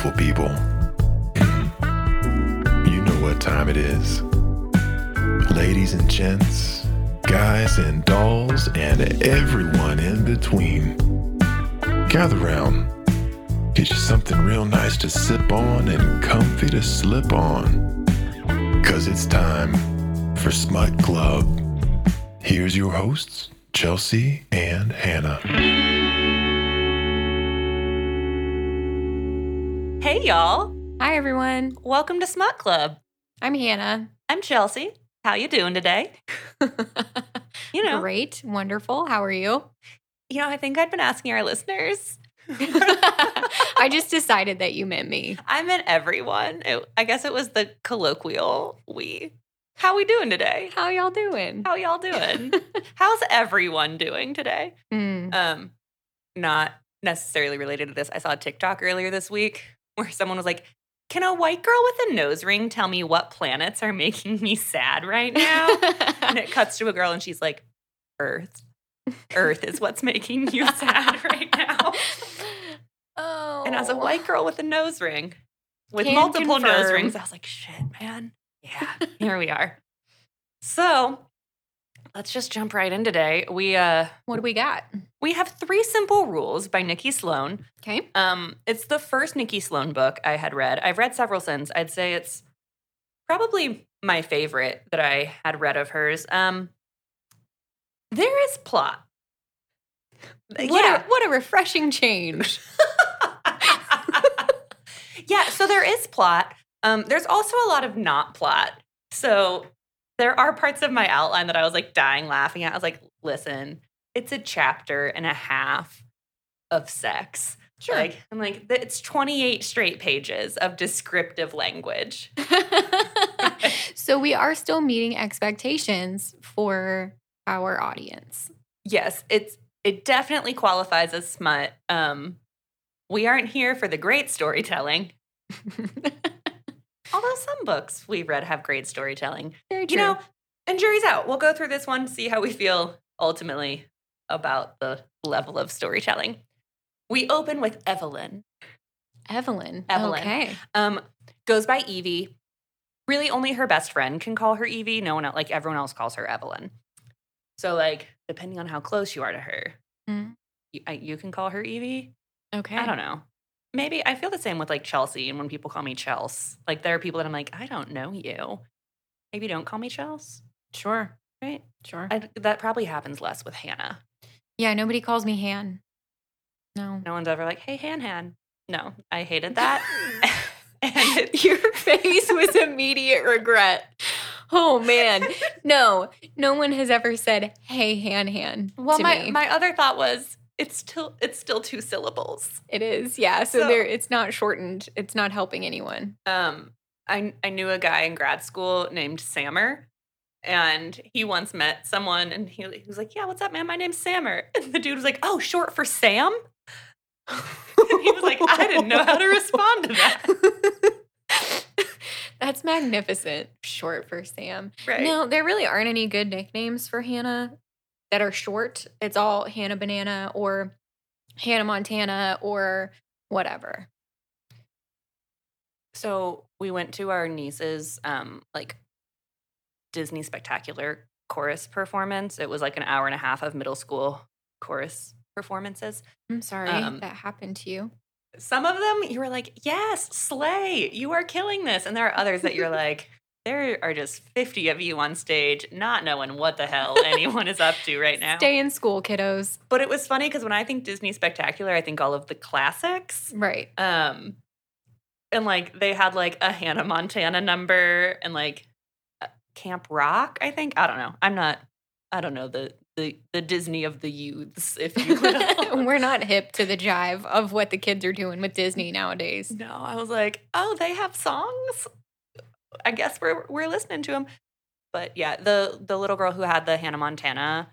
beautiful people. You know what time it is. Ladies and gents, guys and dolls, and everyone in between. Gather round. Get you something real nice to sip on and comfy to slip on. Cause it's time for Smut Club. Here's your hosts, Chelsea and Hannah. Y'all. Hi everyone. Welcome to Smut Club. I'm Hannah. I'm Chelsea. How you doing today? You know, Great, wonderful. How are you? you know, I think I'd been asking our listeners. I just decided that you meant me. I meant everyone. It- I guess it was the colloquial we. How we doing today? How y'all doing? How y'all doing? How's everyone doing today? Mm. Um, not necessarily related to this. I saw a TikTok earlier this week where someone was like, "Can a white girl with a nose ring tell me what planets are making me sad right now?" and it cuts to a girl and she's like, Earth. Earth is what's making you sad right now. oh. And as a oh. white girl with a nose ring, with Can multiple nose rings, I was like, shit, man. Yeah, here we are. So let's just jump right in today. We uh what do we got? we have three simple rules by Nikki Sloane. Okay. Um, it's the first Nikki Sloane book I had read. I've read several since. I'd say it's probably my favorite that I had read of hers. Um, there is plot. What yeah. a, what a refreshing change. yeah, so there is plot. Um, there's also a lot of not plot. So there are parts of my outline that I was like dying laughing at. I was like, listen, it's a chapter and a half of sex. Sure. Like, I'm like, it's 28 straight pages of descriptive language. so we are still meeting expectations for our audience. Yes, it's it definitely qualifies as smut. Um, we aren't here for the great storytelling. Although some books we've read have great storytelling. Very You know, and jury's out. We'll go through this one, see how we feel ultimately about the level of storytelling. We open with Evelyn. Evelyn. Evelyn. Okay. Um, goes by Evie. Really, only her best friend can call her Evie. No one else, like everyone else, calls her Evelyn. So, like, depending on how close you are to her, Mm. you, I, you can call her Evie. Okay. I don't know. Maybe I feel the same with like Chelsea, and when people call me Chels, like there are people that I'm like, I don't know you. Maybe don't call me Chels, Sure. right? Sure. I, that probably happens less with Hannah. yeah, nobody calls me Han. No. No one's ever like, hey, Han Han. No, I hated that. and Your face was immediate regret. Oh man. No, no one has ever said, hey, Han Han. well, my, me. my other thought was, it's still it's still two syllables. it is, yeah. So, So- there it's not shortened. It's not helping anyone. Um, I I knew a guy in grad school named Sammer, and he once met someone, and he, he was like, "Yeah, what's up, man? My name's Sammer." And the dude was like, "Oh, short for Sam." And he was like, "I didn't know how to respond to that." That's magnificent. Short for Sam. Right? No, there really aren't any good nicknames for Hannah that are short. It's all Hannah Banana or Hannah Montana or whatever. So we went to our niece's um like Disney spectacular chorus performance. It was like an hour and a half of middle school chorus performances. I'm sorry Um, that happened to you. Some of them you were like, yes, slay, you are killing this. And there are others that you're like, there are just 50 of you on stage, not knowing what the hell anyone is up to right now. Stay in school, kiddos. But it was funny because when I think Disney Spectacular, I think all of the classics. Right. Um, and like they had like a Hannah Montana number and like Camp Rock, I think. I don't know. I'm not, I don't know the the the Disney of the youths, if you will. We're not hip to the jive of what the kids are doing with Disney nowadays. No, I was like, oh, they have songs. I guess we're we're listening to him. But yeah, the the little girl who had the Hannah Montana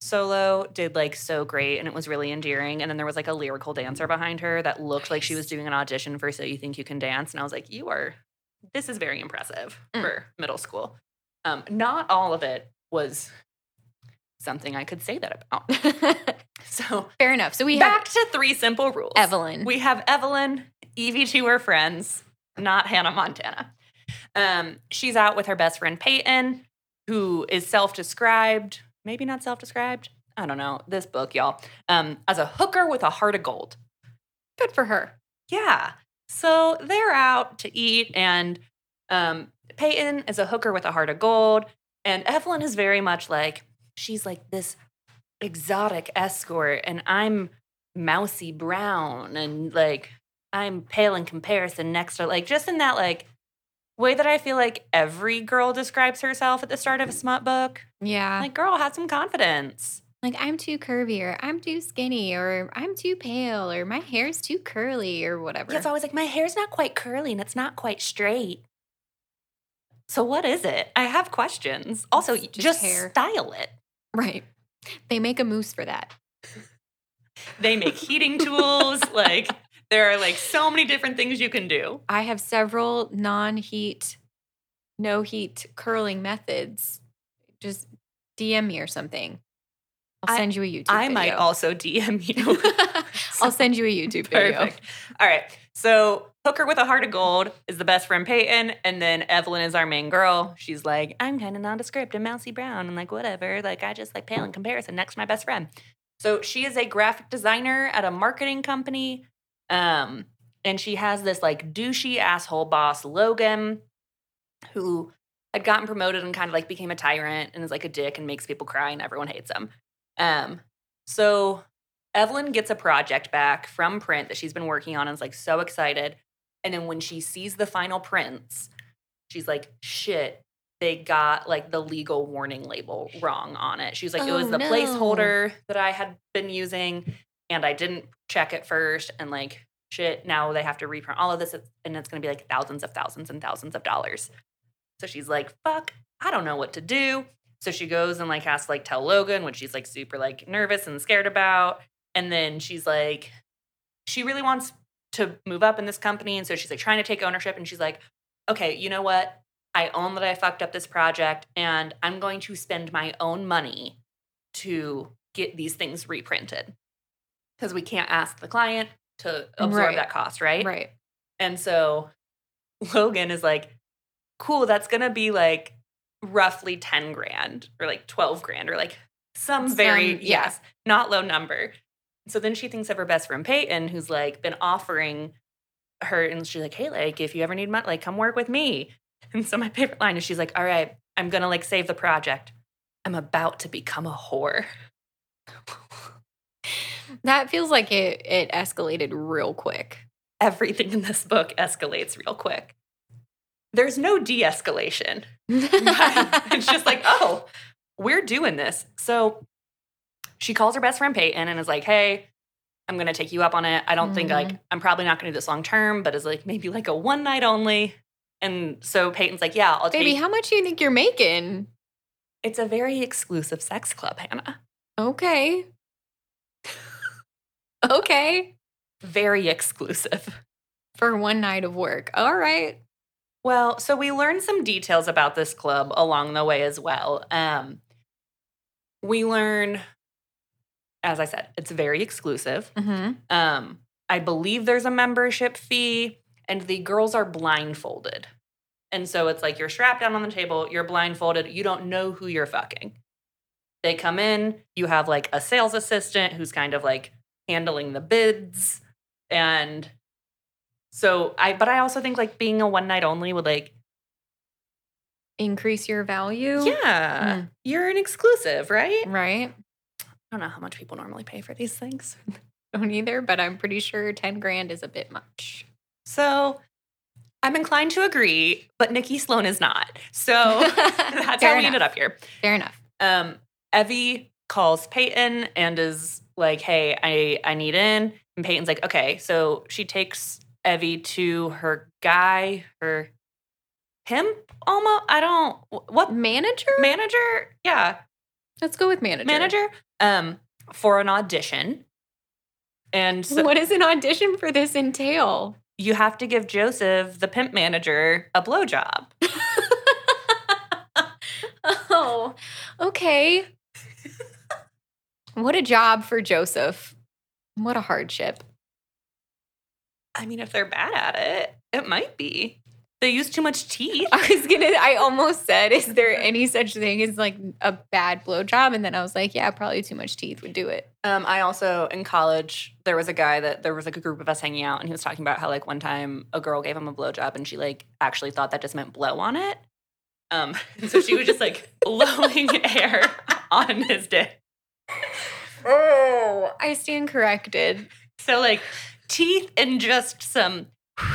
solo did like so great, and it was really endearing. And then there was like a lyrical dancer behind her that looked like she was doing an audition for "So You Think You Can Dance," and I was like, you are. This is very impressive Mm. for middle school. Um, not all of it was something I could say that about. So Fair enough. So we back to three simple rules. Evelyn. We have Evelyn. Evie two her friends, not Hannah Montana. Um, she's out with her best friend Peyton, who is self-described, maybe not self-described. I don't know. This book, y'all, um, as a hooker with a heart of gold. Good for her. Yeah. So they're out to eat, and um, Peyton is a hooker with a heart of gold, and Evelyn is very much like she's like this exotic escort, and I'm mousy brown, and like I'm pale in comparison next to like just in that like way that I feel like every girl describes herself at the start of a smut book. Yeah. Like, girl, have some confidence. Like I'm too curvy or I'm too skinny or I'm too pale or my hair's too curly or whatever. Yeah, it's always like my hair's not quite curly and it's not quite straight. So what is it? I have questions. Also, It's just just, hair. style it. right. They make a mousse for that. They make heating tools. like there are like so many different things you can do. I have several non-heat, no heat curling methods. Just DM me or something. I'll send you a YouTube. Video. I might also DM you. I'll send you a YouTube video. Perfect. All right. So Hooker with a heart of gold is the best friend Peyton, and then Evelyn is our main girl. She's like, I'm kind of nondescript and mousy brown, and like whatever. Like I just like pale in comparison next to my best friend. So she is a graphic designer at a marketing company. Um, and she has this like douchey asshole boss, Logan, who had gotten promoted and kind of like became a tyrant and is like a dick and makes people cry and everyone hates him. Um, so Evelyn gets a project back from print that she's been working on and is like so excited. And then when she sees the final prints, she's like, shit, they got like the legal warning label wrong on it. She was like, it was Oh, the no. placeholder that I had been using and I didn't check it first. And like, shit, now they have to reprint all of this and it's going to be like thousands of thousands and thousands of dollars. So she's like, fuck, I don't know what to do. So she goes and like has to like tell Logan, which she's like super like nervous and scared about. And then she's like, she really wants to move up in this company. And so she's like trying to take ownership. And she's like, okay, you know what? I own that I fucked up this project and I'm going to spend my own money to get these things reprinted. Because we can't ask the client to absorb Right. that cost, right? Right. And so Logan is like, cool, that's going to be like roughly 10 grand or like 12 grand or like some very, yeah. yes, not low number. So then she thinks of her best friend Peyton, who's like been offering her, and she's like, hey, like, if you ever need money, like, come work with me. And so my favorite line is she's like, all right, I'm going to like save the project. I'm about to become a whore. That feels like it it escalated real quick. Everything in this book escalates real quick. There's no de escalation. it's just like, oh, we're doing this. So she calls her best friend Peyton and is like, hey, I'm gonna take you up on it. I don't think like mm-hmm. I'm probably not gonna do this long term, but it's like maybe like a one night only. And so Peyton's like, yeah, I'll do it. Baby, take. how much do you think you're making? it's a very exclusive sex club, Hannah. Okay. Okay. Very exclusive. For one night of work. All right. Well, so we learned some details about this club along the way as well. Um, we learn, as I said, it's very exclusive. Mm-hmm. Um, I believe there's a membership fee, and the girls are blindfolded. And so it's like you're strapped down on the table, you're blindfolded, you don't know who you're fucking. They come in, you have like a sales assistant who's kind of like handling the bids. And so I, but I also think like being a one night only would like, Increase your value. yeah, Mm. you're an exclusive, right? Right. I don't know how much people normally pay for these things. Don't either, but I'm pretty sure 10 grand is a bit much. So I'm inclined to agree, but Nikki Sloane is not. So that's how we enough. ended up here. Fair enough. Um, Evie calls Peyton and is like, "Hey, I I need in." And Peyton's like, "Okay." So she takes Evie to her guy, her pimp, almost. I don't what Manager? manager? Yeah, Let's go with manager. manager. Um, for an audition, and so what does an audition for this entail? you have to give Joseph, the pimp manager, a blowjob. oh, okay. what a job for Joseph. What a hardship. I mean, if they're bad at it, it might be. They use too much teeth. I was gonna. I almost said, "Is there any such thing as like a bad blowjob?" And then I was like, "Yeah, probably too much teeth would do it." Um, I also in college there was a guy that there was like a group of us hanging out, and he was talking about how like one time a girl gave him a blowjob, and she like actually thought that just meant blow on it. Um, and so she was just like blowing air on his dick. Oh, I stand corrected. So like teeth and just some.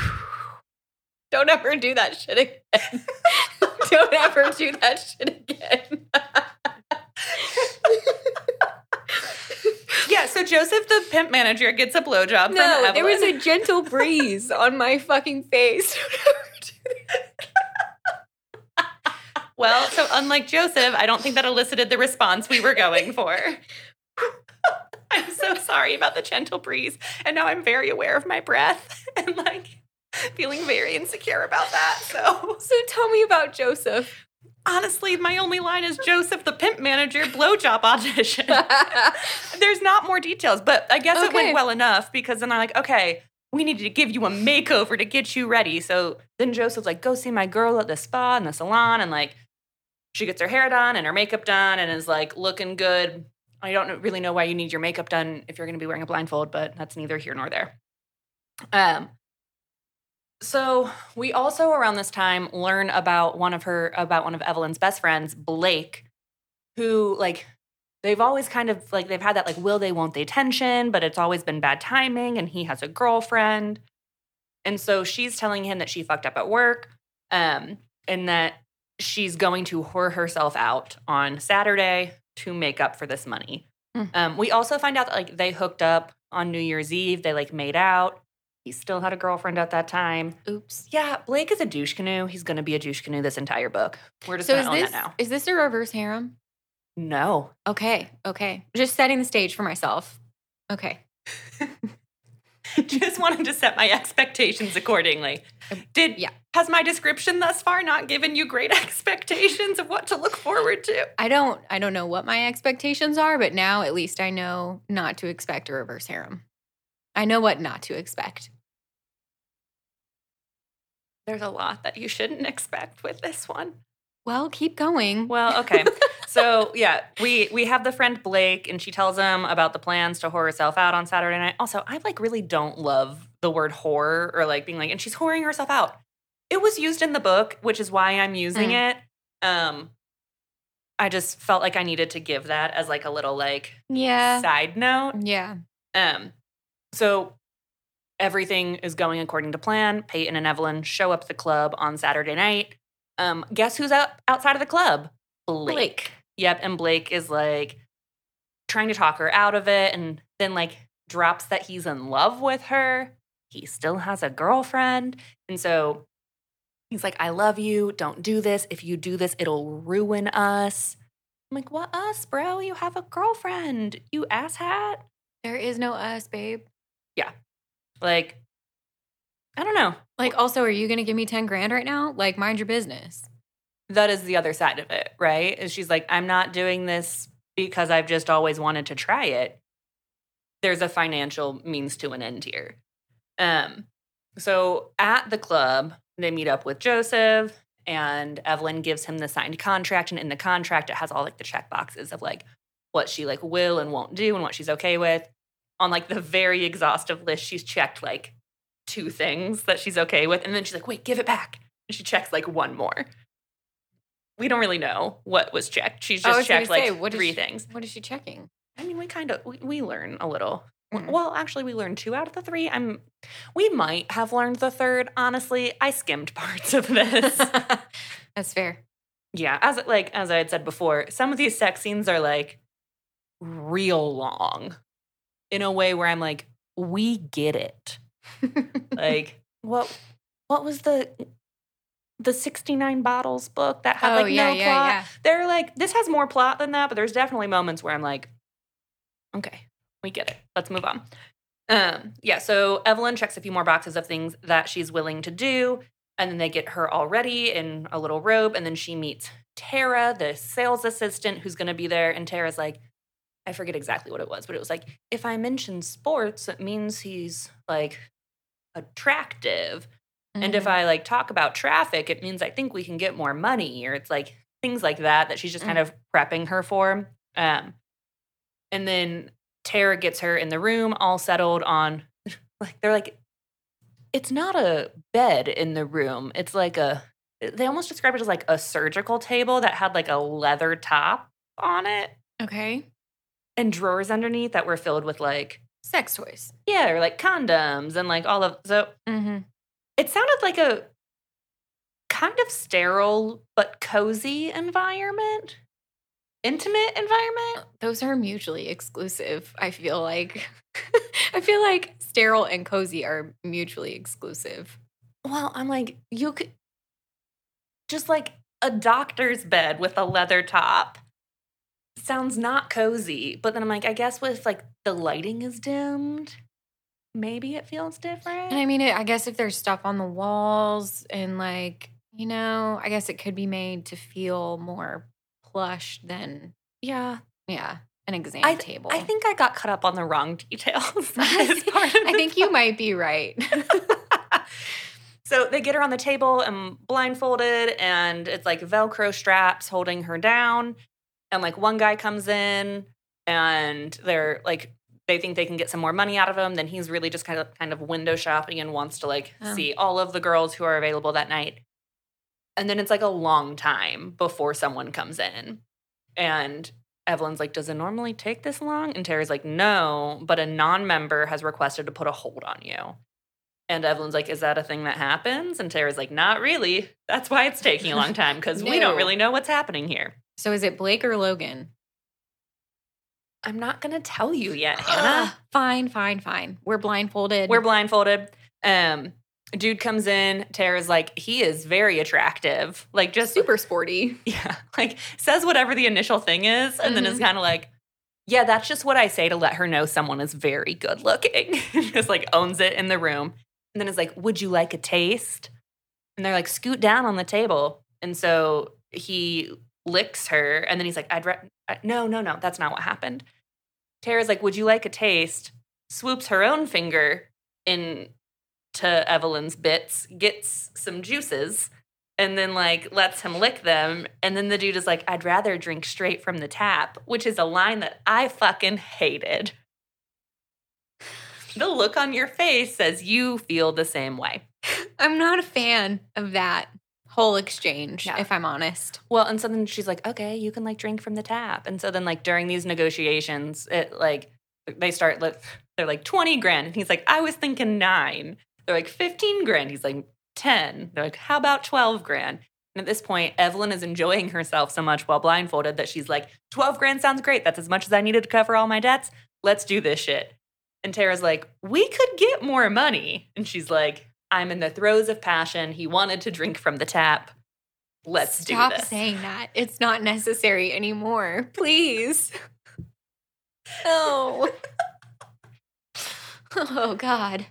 Don't ever do that shit again. Don't ever do that shit again. Yeah, so Joseph, the pimp manager, gets a blowjob no, from Evelyn. there was a gentle breeze on my fucking face. Don't ever do that. Well, so unlike Joseph, I don't think that elicited the response we were going for. I'm so sorry about the gentle breeze, and now I'm very aware of my breath and like feeling very insecure about that. So So tell me about Joseph. honestly, my only line is Joseph, the pimp manager, blowjob audition. There's not more details, but I guess it Okay. went well enough because then I'm like, okay, we needed to give you a makeover to get you ready. So then Joseph's like, go see my girl at the spa and the salon. And like, she gets her hair done and her makeup done and is like looking good. I don't really know why you need your makeup done if you're going to be wearing a blindfold, but that's neither here nor there. Um, so we also around this time learn about one of her about one of Evelyn's best friends, Blake, who like they've always kind of like they've had that like will they won't they tension, but it's always been bad timing and he has a girlfriend. And so she's telling him that she fucked up at work um and that she's going to whore herself out on Saturday to make up for this money. Mm. Um we also find out that like they hooked up on New Year's Eve, they like made out. He still had a girlfriend at that time. Oops. Yeah, Blake is a douche canoe. He's going to be a douche canoe this entire book. We're just So going to own this that now. is this a reverse harem? No. Okay, okay. Just setting the stage for myself. Okay. just wanted to set my expectations accordingly. Did Um, yeah. has my description thus far not given you great expectations of what to look forward to? I don't I don't know what my expectations are, but now at least I know not to expect a reverse harem. I know what not to expect. There's a lot that you shouldn't expect with this one. Well, keep going. Well, okay. so yeah, we we have the friend Blake, and she tells him about the plans to whore herself out on Saturday night. Also, I like really don't love the word whore or like being like, and she's whoring herself out. It was used in the book, which is why I'm using it. Um, I just felt like I needed to give that as like a little like yeah. side note. Yeah. Um, so everything is going according to plan. Peyton and Evelyn show up at the club on Saturday night. Um, guess who's out outside of the club? Blake. Blake. Yep, and Blake is like trying to talk her out of it, and then like drops that he's in love with her. He still has a girlfriend, and so he's like, "I love you. Don't do this. If you do this, it'll ruin us." I'm like, "What us, bro? You have a girlfriend. You asshat." There is no us, babe. Yeah, like, I don't know. Like, also, are you going to give me 10 grand right now? Like, mind your business. That is the other side of it, right? Is she's like, I'm not doing this because I've just always wanted to try it. There's a financial means to an end here. Um, so at the club, they meet up with Joseph, and Evelyn gives him the signed contract. And in the contract, it has all like the check boxes of like what she like will and won't do and what she's okay with. On like the very exhaustive list, she's checked like two things that she's okay with. And then she's like, wait, give it back. And she checks like one more. We don't really know what was checked. She's just checked like say, what three she- things. What is she checking? I mean, we kind of we, we learn a little. Mhm. Well, actually, we learned two out of the three. I'm we might have learned the third. Honestly, I skimmed parts of this. That's fair. yeah, as like as I had said before, some of these sex scenes are like real long, in a way where I'm like, we get it. Like what what was the the 69 bottles book that had oh, like yeah, no yeah, plot? yeah. they're like this has more plot than that but there's definitely moments where i'm like okay we get it. Let's move on. Um yeah so evelyn checks a few more boxes of things that she's willing to do and then they get her all ready in a little robe and then she meets tara the sales assistant who's going to be there and tara's like i forget exactly what it was but it was like if i mention sports it means he's like attractive. And if Mhm. I like talk about traffic, it means I think we can get more money, or it's like things like that that she's just kind of prepping her for. Um, and then Tara gets her in the room, all settled on like they're like, it's not a bed in the room. It's like a they almost describe it as like a surgical table that had like a leather top on it okay. and drawers underneath that were filled with like Sex toys. yeah, or like condoms and like all of so Mm-hmm. it sounded like a kind of sterile but cozy environment intimate environment Those are mutually exclusive. I feel like. I feel like sterile and cozy are mutually exclusive. well i'm like you could just like a doctor's bed with a leather top sounds not cozy but then i'm like i guess with like the lighting is dimmed maybe it feels different And I mean, it, I guess if there's stuff on the walls and like, you know, I guess it could be made to feel more plush than, yeah yeah, an exam I, table. I think i got caught up on the wrong details I think you might be right. so they get her on the table and blindfolded, and it's like Velcro straps holding her down. And like one guy comes in, and they're like, they think they can get some more money out of him. Then he's really just kind of kind of window shopping and wants to like Oh. see all of the girls who are available that night. And then it's like a long time before someone comes in. And Evelyn's like, Does it normally take this long? And Tara's like, No, but a non member has requested to put a hold on you. And Evelyn's like, Is that a thing that happens? And Tara's like, Not really. That's why it's taking a long time because we don't really know what's happening here. So is it Blake or Logan? I'm not going to tell you yet, Hannah. Ah, fine, fine, fine. We're blindfolded. We're blindfolded. Um, dude comes in. Tara's like, He is very attractive. Like, just super sporty. Yeah, like says whatever the initial thing is, and then is kind of like, yeah, that's just what I say to let her know someone is very good looking. just like owns it in the room. And then is like, would you like a taste? And they're like, scoot down on the table. And so he licks her, and then he's like, I'd re- uh, no, no, no, that's not what happened. Tara's like, would you like a taste? Swoops her own finger into Evelyn's bits, gets some juices, and then like lets him lick them. And then the dude is like, I'd rather drink straight from the tap, which is a line that I fucking hated. The look on your face says you feel the same way. I'm not a fan of that whole exchange, Yeah. if I'm honest. Well, and so then she's like, okay, you can like drink from the tap. And so then like during these negotiations, it like they start like they're like 20 grand. And he's like, I was thinking nine. They're like 15 grand. He's like 10. They're like, how about 12 grand? And at this point, Evelyn is enjoying herself so much while blindfolded that she's like, 12 grand sounds great. That's as much as I needed to cover all my debts. Let's do this shit. And Tara's like, we could get more money. And she's like, I'm in the throes of passion. He wanted to drink from the tap. Let's Stop do this. saying that. It's not necessary anymore. Please. No. oh God.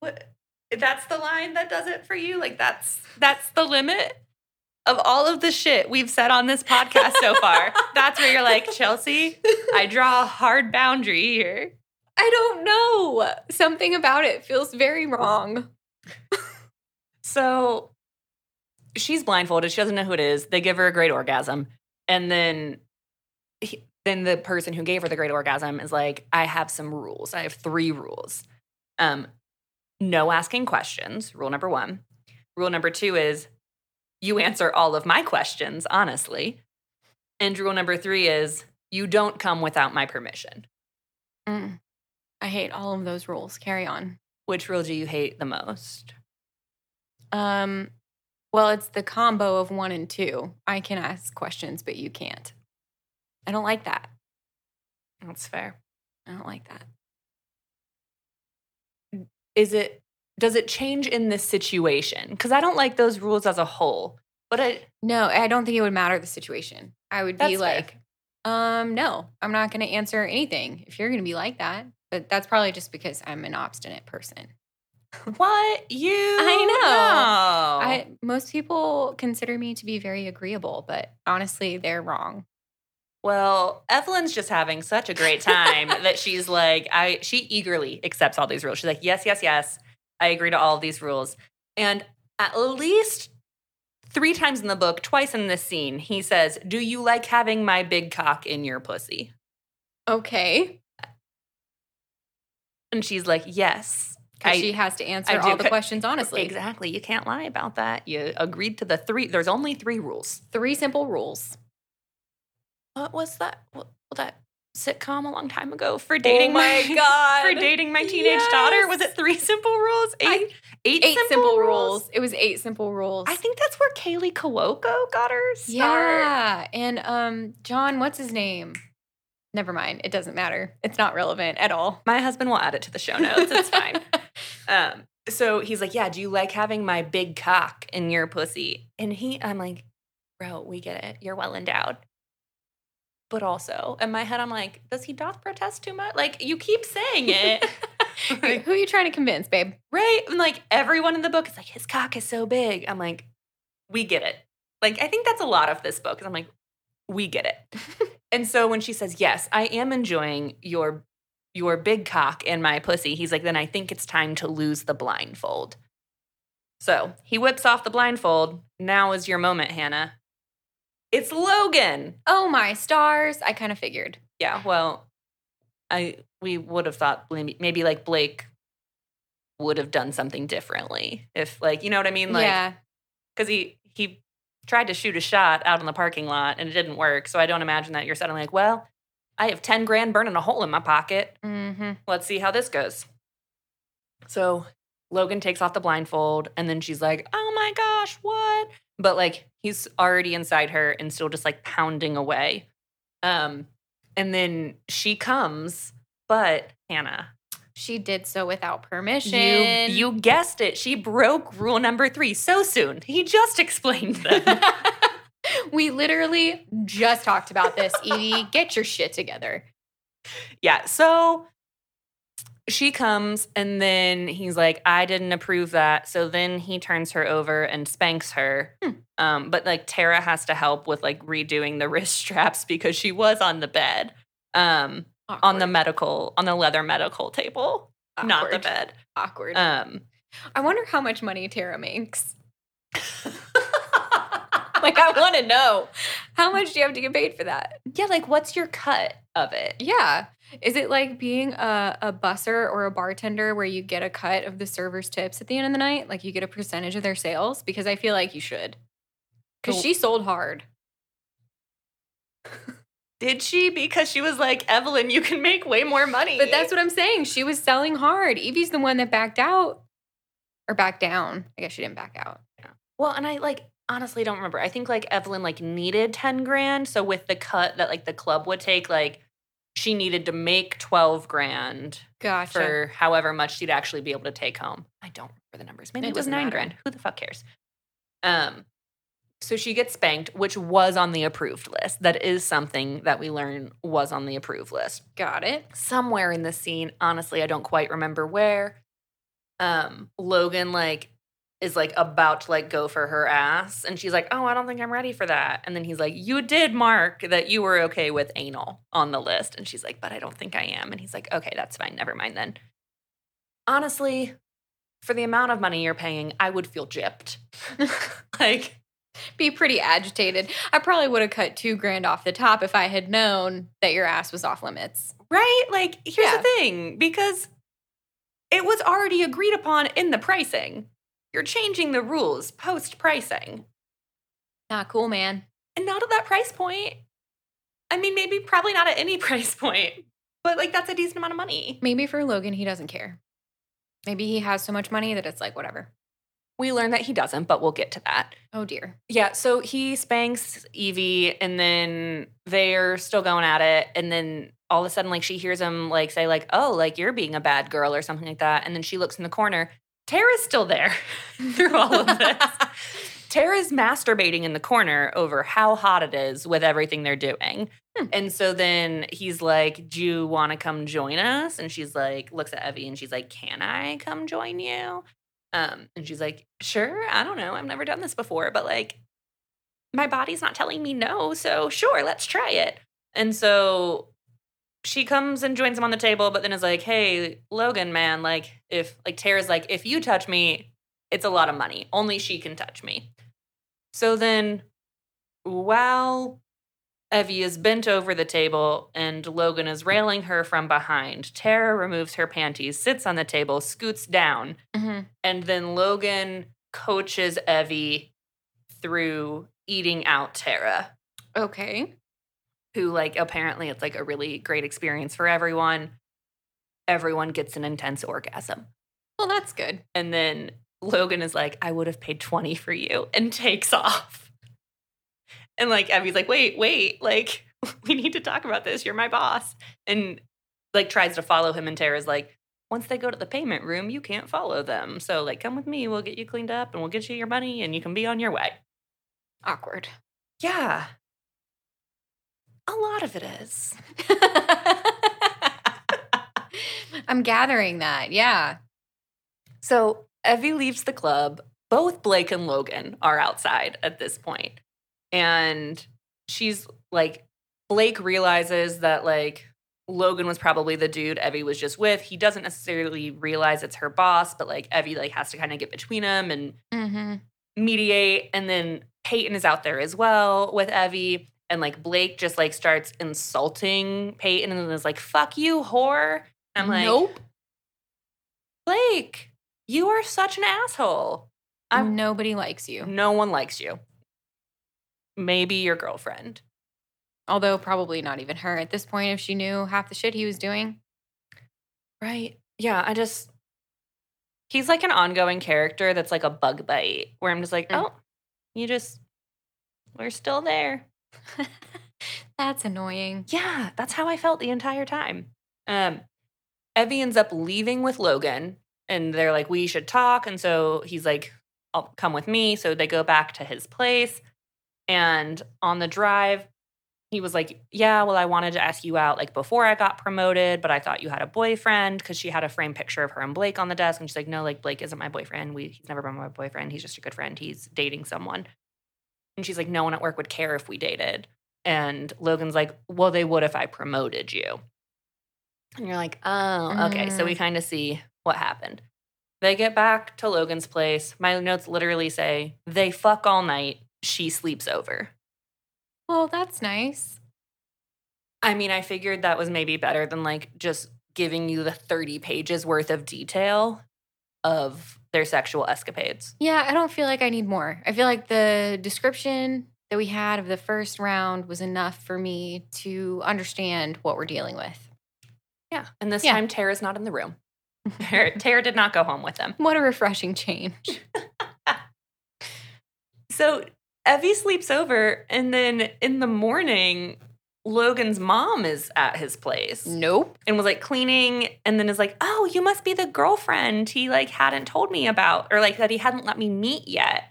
What? That's the line that does it for you? Like that's that's the limit of all of the shit we've said on this podcast so far. that's where you're like, Chelsea, I draw a hard boundary here. I don't know. Something about it feels very wrong. So she's blindfolded. She doesn't know who it is. They give her a great orgasm. And then he, then the person who gave her the great orgasm is like, I have some rules. I have three rules. Um, no asking questions, rule number one. Rule number two is you answer all of my questions, honestly. And rule number three is you don't come without my permission. Mm. I hate all of those rules. Carry on. Which rule do you hate the most? Um, well, it's the combo of one and two. I can ask questions, but you can't. I don't like that. That's fair. I don't like that. is it does it change in this situation because i don't like those rules as a whole but I, No, I don't think it would matter the situation. I would be That's fair. like, um, no, I'm not going to answer anything if you're going to be like that. But that's probably just because I'm an obstinate person. what you I know. know. I most people consider me to be very agreeable, but honestly, they're wrong. well evelyn's just having such a great time that she's like i she eagerly accepts all these rules she's like yes yes yes I agree to all of these rules. And at least three times in the book, twice in this scene, he says, Do you like having my big cock in your pussy? Okay. And she's like, Yes. I- she has to answer all the questions honestly. Exactly. You can't lie about that. You agreed to the three. There's only three rules. Three simple rules. What was that? What, that sitcom a long time ago for dating oh my, god. for dating my teenage daughter? Was it three simple rules? Eight, I- eight, Eight simple, rules. It was eight simple rules. I think that's where Kaley Cuoco got her start. Yeah. And um John, what's his name? Never mind. It doesn't matter. It's not relevant at all. My husband will add it to the show notes. It's fine. Um, so he's like, Yeah, do you like having my big cock in your pussy? And he, I'm like, Bro, we get it. You're well endowed. But also, in my head, I'm like, Does he doth protest too much? Like, you keep saying it. Like, Who are you trying to convince, babe? right? And like, everyone in the book is like, His cock is so big. I'm like, We get it. Like, I think that's a lot of this book. I'm like, We get it. and so when she says, Yes, I am enjoying your your big cock in my pussy, he's like, then I think it's time to lose the blindfold. So he whips off the blindfold. Now is your moment, Hannah. It's Logan. Oh my stars. I kind of figured. Yeah, well, I we would have thought maybe, maybe like Blake would have done something differently if like you know what I mean like yeah. because he he tried to shoot a shot out in the parking lot and it didn't work so I don't imagine that you're suddenly like well I have ten grand burning a hole in my pocket Mm-hmm. let's see how this goes. So Logan takes off the blindfold and then she's like, oh my gosh, what? But like he's already inside her and still just like pounding away. Um, and then she comes, but Hannah, She did so without permission. you you guessed it. She broke rule number three so soon. He just explained them. we literally just talked about this, Evie. Get your shit together. Yeah. So she comes and then he's like, I didn't approve that. So then he turns her over and spanks her. Hmm. Um, but like Tara has to help with like redoing the wrist straps because she was on the bed. Um, on the medical, on the leather medical table, not the bed. Awkward. Um I wonder how much money Tara makes. Like, I want to know how much do you have to get paid for that? yeah, like what's your cut of it? Yeah. Is it like being a, a busser or a bartender where you get a cut of the server's tips at the end of the night? Like you get a percentage of their sales? Because I feel like you should. Because she sold hard. Did she? Because she was like, Evelyn, you can make way more money. But that's what I'm saying. She was selling hard. Evie's the one that backed out or backed down. I guess she didn't back out. Well, and I like honestly don't remember. I think like Evelyn like needed 10 grand. So with the cut that like the club would take, like she needed to make 12 grand Gotcha. for however much she'd actually be able to take home. I don't remember the numbers. Maybe It it, was nine matter. grand. Who the fuck cares? Um, so she gets spanked, which was on the approved list. That is something that we learn was on the approved list. Got it. Somewhere in the scene, honestly, I don't quite remember where. Um, Logan like is like about to like go for her ass, and she's like, "Oh, I don't think I'm ready for that." And then he's like, "You did mark that you were okay with anal on the list," and she's like, "But I don't think I am." And he's like, "Okay, that's fine. Never mind then." Honestly, for the amount of money you're paying, I would feel gypped. like, Be pretty agitated. I probably would have cut two grand off the top if I had known that your ass was off limits. right? Like, here's Yeah. the thing because it was already agreed upon in the pricing. You're changing the rules post pricing. Not cool, man. And not at that price point. I mean, maybe probably not at any price point, but like that's a decent amount of money. Maybe for Logan, he doesn't care. Maybe he has so much money that it's like, whatever. We learned that he doesn't, but we'll get to that. Oh dear. Yeah, so he spanks Evie and then they're still going at it and then all of a sudden like she hears him like say like, "Oh, like you're being a bad girl" or something like that. And then she looks in the corner. Tara's still there through all of this. Tara's masturbating in the corner over how hot it is with everything they're doing. Hmm. And so then he's like, Do you want to come join us? And she's like, looks at Evie and she's like, Can I come join you? Um, and she's like, Sure, I don't know. I've never done this before, but like, my body's not telling me no. So sure, let's try it. And so she comes and joins him on the table, but then is like, hey, Logan, man, like, if, like, Tara's like, if you touch me, it's a lot of money. Only she can touch me. So then, while Evie is bent over the table and Logan is railing her from behind, Tara removes her panties, sits on the table, scoots down, Mhm. and then Logan coaches Evie through eating out Tara Okay. who like apparently it's like a really great experience for everyone. Everyone gets an intense orgasm. Well, that's good. And then Logan is like, I would have paid 20 for you and takes off. And like Evie's like, wait, wait, like we need to talk about this. You're my boss. And like tries to follow him and Tara's like, once they go to the payment room, you can't follow them. So like come with me, we'll get you cleaned up and we'll get you your money and you can be on your way. Awkward. Yeah. A lot of it is. I'm gathering that. Yeah. So Evie leaves the club. Both Blake and Logan are outside at this point. And she's like, Blake realizes that like Logan was probably the dude Evie was just with. He doesn't necessarily realize it's her boss, but like Evie like has to kind of get between them and Mm-hmm. mediate. And then Peyton is out there as well with Evie. And like Blake just like starts insulting Peyton and is like, fuck you, whore. I'm like, nope. Blake, you are such an asshole. I'm Nobody likes you. no one likes you. Maybe your girlfriend. Although probably not even her at this point if she knew half the shit he was doing. Right. Yeah, I just he's like an ongoing character that's like a bug bite where I'm just like, Mm. "Oh, you just we're still there." That's annoying. Yeah, that's how I felt the entire time. Um Evie ends up leaving with Logan and they're like, "We should talk." And so he's like, "I'll come with me." So they go back to his place. And on the drive, he was like, Yeah, well, I wanted to ask you out like before I got promoted, but I thought you had a boyfriend because she had a framed picture of her and Blake on the desk. And she's like, No, like Blake isn't my boyfriend. We, he's never been my boyfriend. He's just a good friend. He's dating someone. And she's like, No one at work would care if we dated. And Logan's like, Well, they would if I promoted you. And you're like, Oh, okay. So we mm. kind of see what happened. They get back to Logan's place. My notes literally say, They fuck all night. She sleeps over. Well, that's nice. I mean, I figured that was maybe better than like just giving you the 30 pages worth of detail of their sexual escapades. Yeah, I don't feel like I need more. I feel like the description that we had of the first round was enough for me to understand what we're dealing with. Yeah. And this Yeah. time, Tara's not in the room. Tara, Tara did not go home with them. What a refreshing change. So Evie sleeps over, and then in the morning, Logan's mom is at his place Nope. and was like cleaning, and then is like, "Oh, you must be the girlfriend he like hadn't told me about, or like that he hadn't let me meet yet."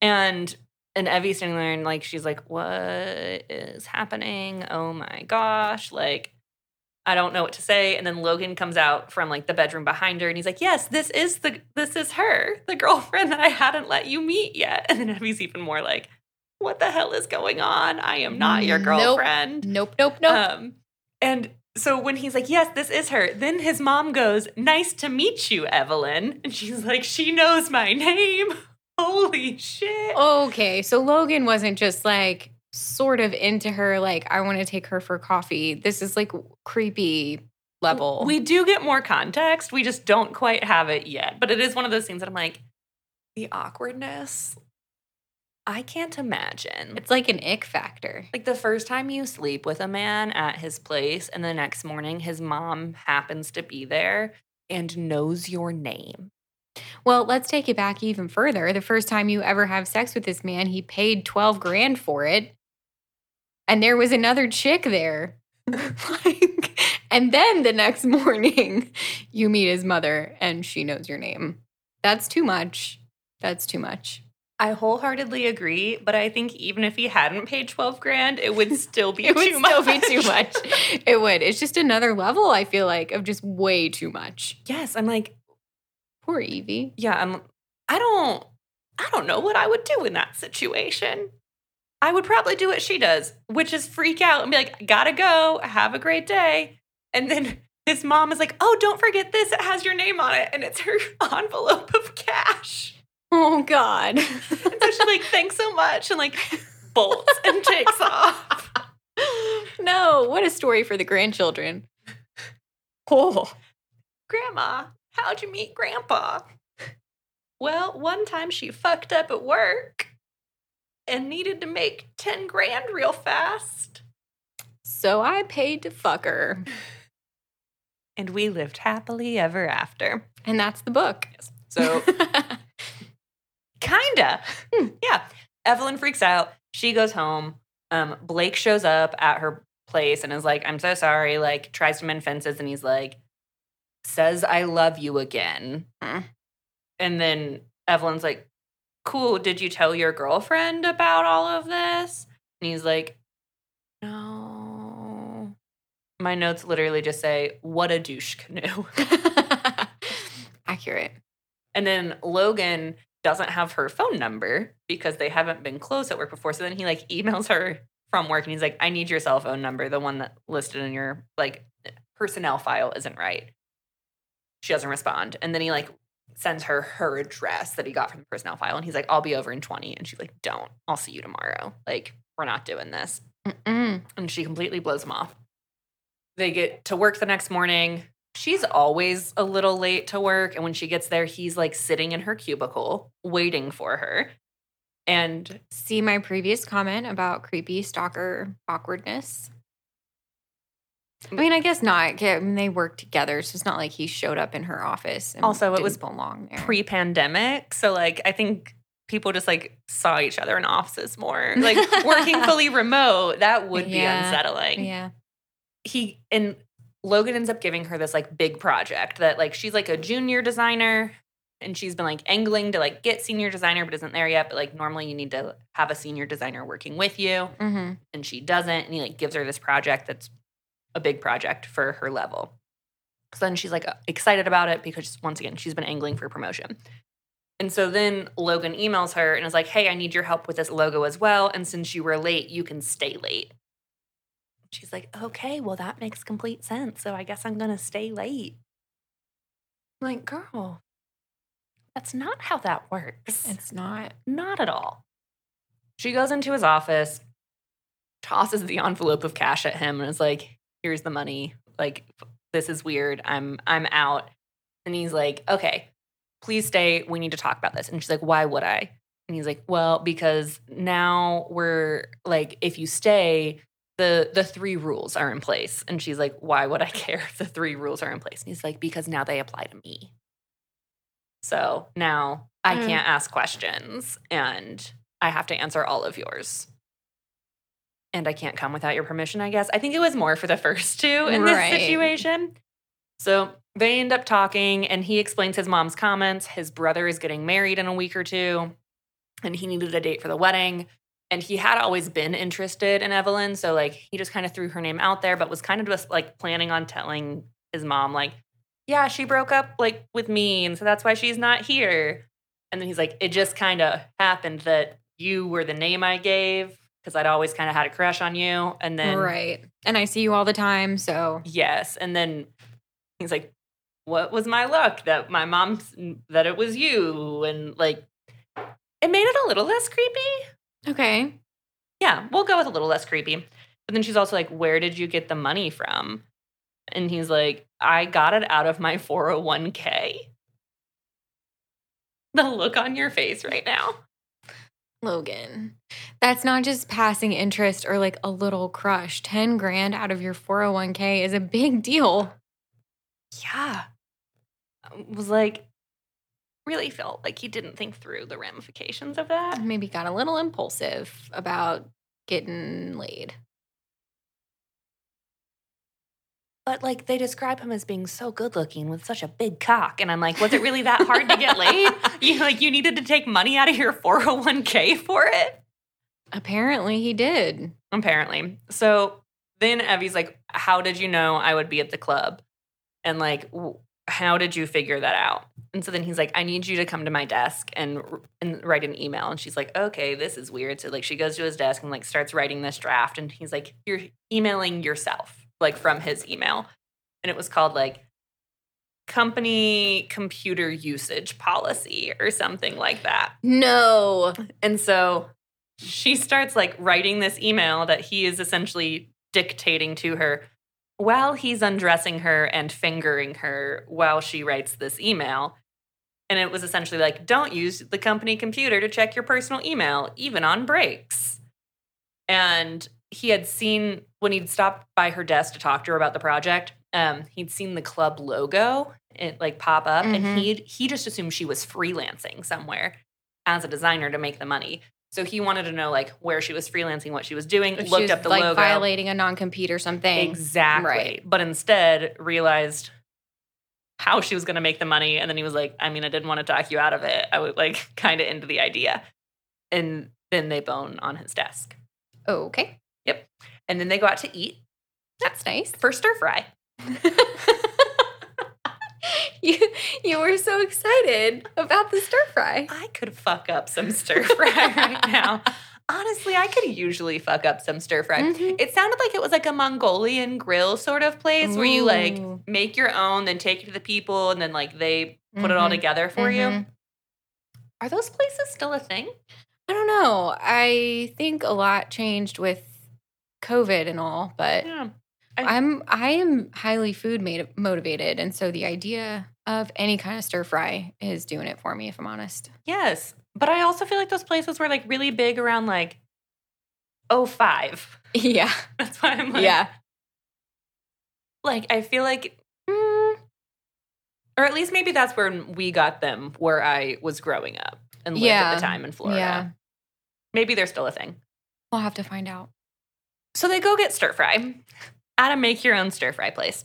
And and Evie's standing there, and like she's like, "What is happening? Oh my gosh!" Like I don't know what to say. And then Logan comes out from like the bedroom behind her and he's like, Yes, this is the this is her, the girlfriend that I hadn't let you meet yet. And then Evie's even more like, What the hell is going on? I am not your Nope. girlfriend. Nope, nope, nope. Um and so when he's like, Yes, this is her, then his mom goes, Nice to meet you, Evelyn. And she's like, She knows my name. Holy shit. okay, so Logan wasn't just like sort of into her, like, I want to take her for coffee. This is like creepy level. We do get more context. We just don't quite have it yet. But it is one of those things that I'm like, the awkwardness. I can't imagine. it's like an ick factor. like the first time you sleep with a man at his place, and the next morning his mom happens to be there and knows your name. Well, let's take it back even further. The first time you ever have sex with this man, he paid 12 grand for it. And there was another chick there. like, and then the next morning, you meet his mother and she knows your name. That's too much. That's too much. I wholeheartedly agree, but I think even if he hadn't paid 12 grand, it would still be It would too still much. be too much. It would. It's just another level, I feel like, of just way too much. yes, I'm like, Poor Evie. yeah, I'm I don't I don't know what I would do in that situation. I would probably do what she does, which is freak out and be like, gotta go, have a great day. And then his mom is like, oh, don't forget this. It has your name on it. And it's her envelope of cash. Oh God. And so she's like, thanks so much. And like bolts and takes off. no, what a story for the grandchildren. Oh, Grandma, how'd you meet Grandpa? Well, one time she fucked up at work and needed to make 10 grand real fast. so I paid to fuck her. And we lived happily ever after. And that's the book. Yes. So, kinda. Hmm. Yeah. Evelyn freaks out. She goes home. Um, Blake shows up at her place and is like, I'm so sorry. Like, tries to mend fences. And he's like, says, I love you again. Hmm. And then Evelyn's like, Cool. Did you tell your girlfriend about all of this? And he's like, No. My notes literally just say, What a douche canoe. Accurate. And then Logan doesn't have her phone number because they haven't been close at work before. So then he like emails her from work and he's like, I need your cell phone number. The one that listed in your like personnel file isn't right. She doesn't respond. And then he like sends her her address that he got from the personnel file. And he's like, I'll be over in 20. And she's like, don't, I'll see you tomorrow. Like, we're not doing this Mm-mm. and she completely blows him off. They get to work the next morning. She's always a little late to work. And when she gets there, he's like sitting in her cubicle waiting for her. And See my previous comment about creepy stalker awkwardness. I mean, I guess not. I mean, they work together, so it's not like he showed up in her office. And Also, it was belong there. pre pandemic. So, like, I think people just like saw each other in offices more. Like, working fully remote, that would be Yeah. unsettling. yeah, he and Logan ends up giving her this like big project that like she's like a junior designer and she's been like angling to like get senior designer but isn't there yet but like normally you need to have a senior designer working with you hmm and she doesn't and he like gives her this project that's a big project for her level so then she's like excited about it because once again she's been angling for promotion and so then Logan emails her and is like, hey, I need your help with this logo as well. And since you were late, you can stay late. She's like, okay, well, that makes complete sense. So I guess I'm going to stay late. I'm like, girl, that's not how that works. it's not. Not at all. She goes into his office, tosses the envelope of cash at him, and is like, "Here's the money. Like, this is weird. I'm I'm out." And he's like, "Okay, please stay. We need to talk about this." And she's like, "Why would I?" And he's like, "Well, because now we're like, if you stay." The, the three rules are in place. And she's like, Why would I care if the three rules are in place? And he's like, Because now they apply to me. So now I Mm. can't ask questions and I have to answer all of yours. And I can't come without your permission, I guess. I think it was more for the first two in this situation. So they end up talking and he explains his mom's comments. His brother is getting married in a week or two and he needed a date for the wedding. And he had always been interested in Evelyn. So, like, he just kind of threw her name out there, but was kind of just like planning on telling his mom, like, yeah, she broke up like with me. And so that's why she's not here. And then he's like, it just kind of happened that you were the name I gave because I'd always kind of had a crush on you. And then, right. And I see you all the time, so yes. And then he's like, what was my luck that my mom, that it was you? And like, it made it a little less creepy. okay. Yeah, we'll go with a little less creepy. But then she's also like, Where did you get the money from? And he's like, I got it out of my 401k. The look on your face right now. Logan. That's not just passing interest or like a little crush. 10 grand out of your 401k is a big deal. Yeah. I was like, really felt like he didn't think through the ramifications of that. Maybe got a little impulsive about getting laid. But like they describe him as being so good looking with such a big cock. And I'm like, was it really that hard to get laid? You like you needed to take money out of your 401k for it? Apparently he did. Apparently. So then Evie's like, How did you know I would be at the club? And like, how did you figure that out? And so then he's like, I need you to come to my desk and and write an email. And she's like, okay, this is weird. So like she goes to his desk and like starts writing this draft. And he's like, you're emailing yourself, like from his email. And it was called like company computer usage policy or something like that. No. And so she starts like writing this email that he is essentially dictating to her while he's undressing her and fingering her while she writes this email. And it was essentially like, don't use the company computer to check your personal email, even on breaks. And he had seen when he'd stopped by her desk to talk to her about the project, um, he'd seen the club logo it like pop up, Mhm. and he he just assumed she was freelancing somewhere as a designer to make the money. So he wanted to know like where she was freelancing, what she was doing. If looked was, up the like logo. violating a non-compete or something. Exactly. Right. But instead realized how she was going to make the money. And then he was like, I mean, I didn't want to talk you out of it. I was like kind of into the idea. And then they bone on his desk. Okay. And then they go out to eat That's nice. for stir fry. you you were so excited about the stir fry. I could fuck up some stir fry right now. Honestly, I could usually fuck up some stir fry. Mhm. It sounded like it was like a Mongolian grill sort of place where you like make your own, then take it to the people, and then like they put it all Mhm. together for you. Mhm. Are those places still a thing? I don't know. I think a lot changed with COVID and all, but Yeah. I'm I am highly food made, motivated, and so the idea of any kind of stir fry is doing it for me. If I'm honest. Yes. But I also feel like those places were like really big around like 05. Yeah. That's why I'm like, yeah. like I feel like, mm, or at least maybe that's where we got them where I was growing up and lived at the time in Florida. Yeah. Maybe they're still a thing. We'll have to find out. So they go get stir fry at a make your own stir fry place.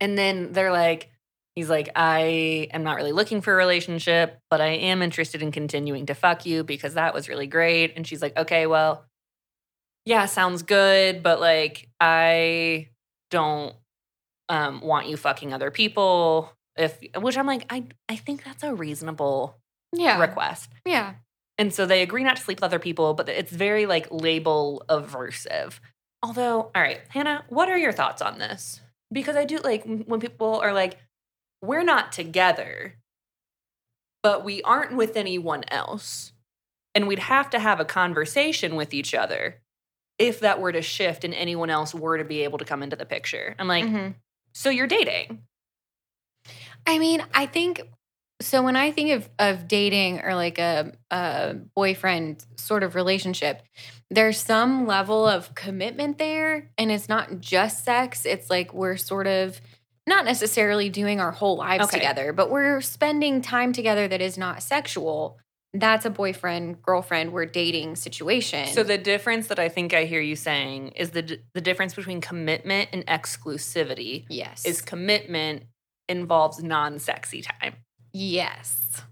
And then they're like, he's like, I am not really looking for a relationship, but I am interested in continuing to fuck you because that was really great. And she's like, okay, well, yeah, sounds good, but like, I don't um, want you fucking other people. If which I'm like, I I think that's a reasonable Yeah. request. Yeah. And so they agree not to sleep with other people, but it's very like label aversive. Although, all right, Hannah, what are your thoughts on this? Because I do like when people are like, we're not together, but we aren't with anyone else. And we'd have to have a conversation with each other if that were to shift and anyone else were to be able to come into the picture. I'm like, Mhm. so you're dating. I mean, I think so. When I think of of dating or like a a boyfriend sort of relationship, there's some level of commitment there, and it's not just sex. It's like we're sort of not necessarily doing our whole lives Okay. together, but we're spending time together that is not sexual. That's a boyfriend girlfriend we're dating situation. So the difference that I think I hear you saying is the the difference between commitment and exclusivity yes, is commitment involves non-sexy time. Yes,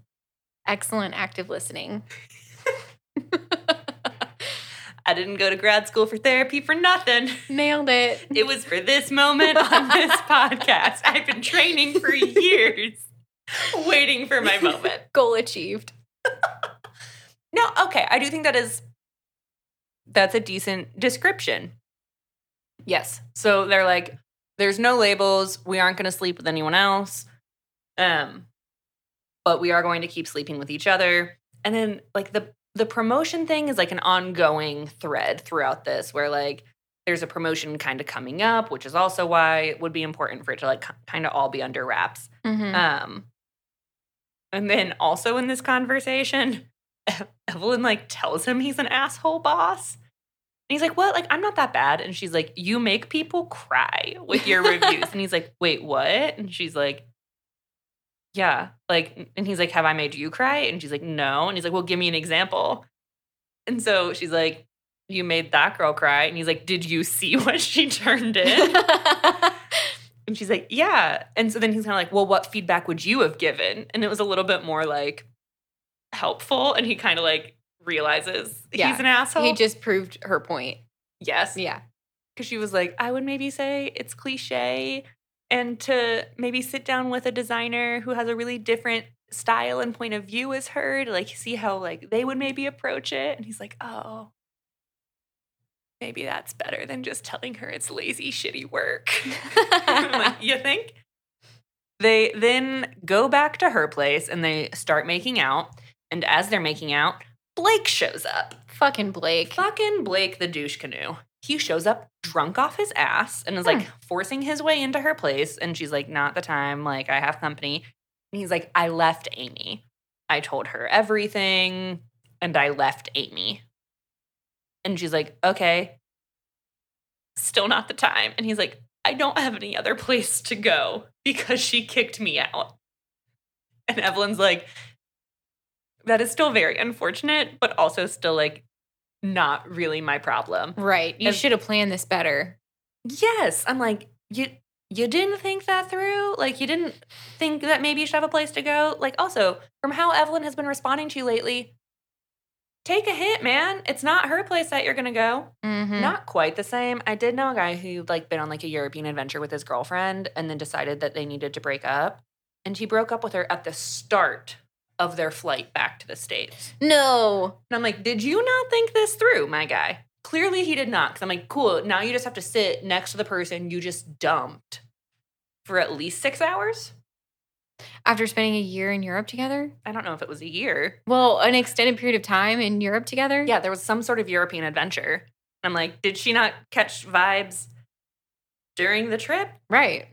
excellent active listening. I didn't go to grad school for therapy for nothing. Nailed it. It was for this moment on this podcast. I've been training for years, waiting for my moment. Goal achieved. No, okay, I do think that is that's a decent description. Yes. So they're like there's no labels, we aren't going to sleep with anyone else. Um but we are going to keep sleeping with each other. And then like the the promotion thing is like an ongoing thread throughout this where like there's a promotion kind of coming up, which is also why it would be important for it to like kind of all be under wraps. Mhm. Um, and then also in this conversation, Evelyn like tells him he's an asshole boss. And he's like, What? Like, I'm not that bad. And she's like, You make people cry with your reviews. and he's like, Wait, what? And she's like, Yeah. Like, and he's like, Have I made you cry? And she's like, No. And he's like, Well, give me an example. And so she's like, You made that girl cry. And he's like, Did you see what she turned in? And she's like, Yeah. And so then he's kind of like, Well, what feedback would you have given? And it was a little bit more like helpful. And he kind of like realizes Yeah. he's an asshole. he just proved her point. yes. Yeah. Because she was like, I would maybe say it's cliche and to maybe sit down with a designer who has a really different style and point of view as her to like see how like they would maybe approach it. And he's like, oh, maybe that's better than just telling her it's lazy, shitty work. Like, you think? They then go back to her place and they start making out. And as they're making out, Blake shows up. Fucking Blake. Fucking Blake the douche canoe. He shows up drunk off his ass and is like forcing his way into her place. And she's like, not the time. Like, I have company. And he's like, I left Amy. I told her everything and I left Amy. And she's like, okay, still not the time. And he's like, I don't have any other place to go because she kicked me out. And Evelyn's like, that is still very unfortunate, but also still like not really my problem. Right. You should have planned this better. Yes. I'm like, you you didn't think that through? Like you didn't think that maybe you should have a place to go? Like also, from how Evelyn has been responding to you lately, take a hit, man. It's not her place that you're gonna go. Mm-hmm. Not quite the same. I did know a guy who like been on like a European adventure with his girlfriend and then decided that they needed to break up. And he broke up with her at the start of their flight back to the States. no. And I'm like, did you not think this through, my guy? Clearly he did not. Cause I'm like, cool, now you just have to sit next to the person you just dumped for at least six hours. After spending a year in Europe together? I don't know if it was a year. Well, an extended period of time in Europe together? Yeah, there was some sort of European adventure. I'm like, did she not catch vibes during the trip? Right.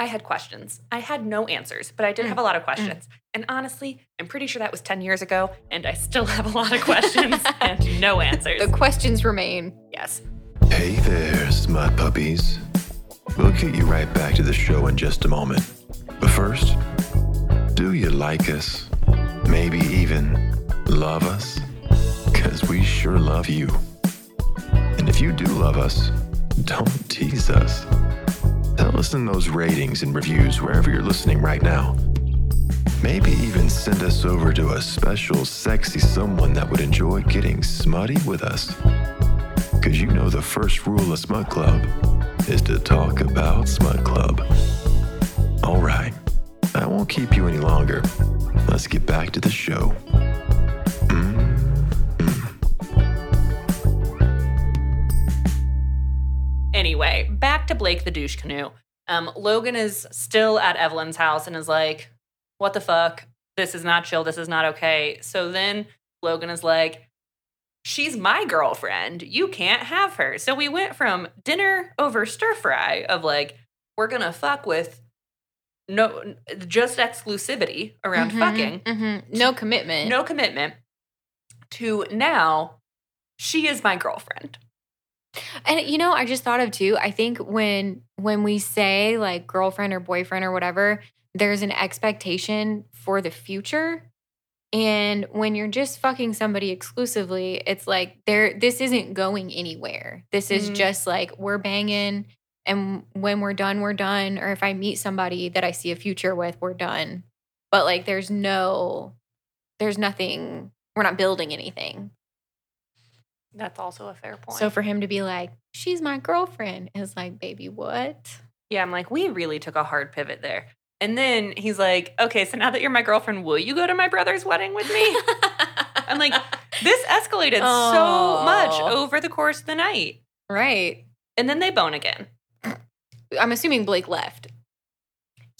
I had questions. I had no answers, but I did Mm. have a lot of questions. And honestly, I'm pretty sure that was 10 years ago, and I still have a lot of questions and no answers. The questions remain. yes. Hey there, smart puppies. We'll get you right back to the show in just a moment. But first, do you like us? Maybe even love us? Because we sure love you. And if you do love us, don't tease us. Tell us in those ratings and reviews wherever you're listening right now. Maybe even send us over to a special, sexy someone that would enjoy getting smutty with us. Because you know the first rule of Smut Club is to talk about Smut Club. All right, I won't keep you any longer. Let's get back to the show. Anyway, back to Blake the douche canoe. Um, Logan is still at Evelyn's house and is like, what the fuck? This is not chill. This is not okay. So then Logan is like, she's my girlfriend. You can't have her. So we went from dinner over stir fry of like, we're going to fuck with no, just exclusivity around Mhm, fucking, mhm. No commitment. no commitment, to now, she is my girlfriend. And you know, I just thought of too. I think when when we say like girlfriend or boyfriend or whatever, there's an expectation for the future. And when you're just fucking somebody exclusively, it's like there this isn't going anywhere. This is Mhm. just like we're banging and when we're done, we're done. Or if I meet somebody that I see a future with, we're done. But like there's no there's nothing we're not building anything. That's also a fair point. So for him to be like, she's my girlfriend, is like, baby, what? Yeah, I'm like, we really took a hard pivot there. And then he's like, okay, so now that you're my girlfriend, will you go to my brother's wedding with me? I'm like, this escalated so much Oh. over the course of the night. right. And then they bone again. I'm assuming Blake left.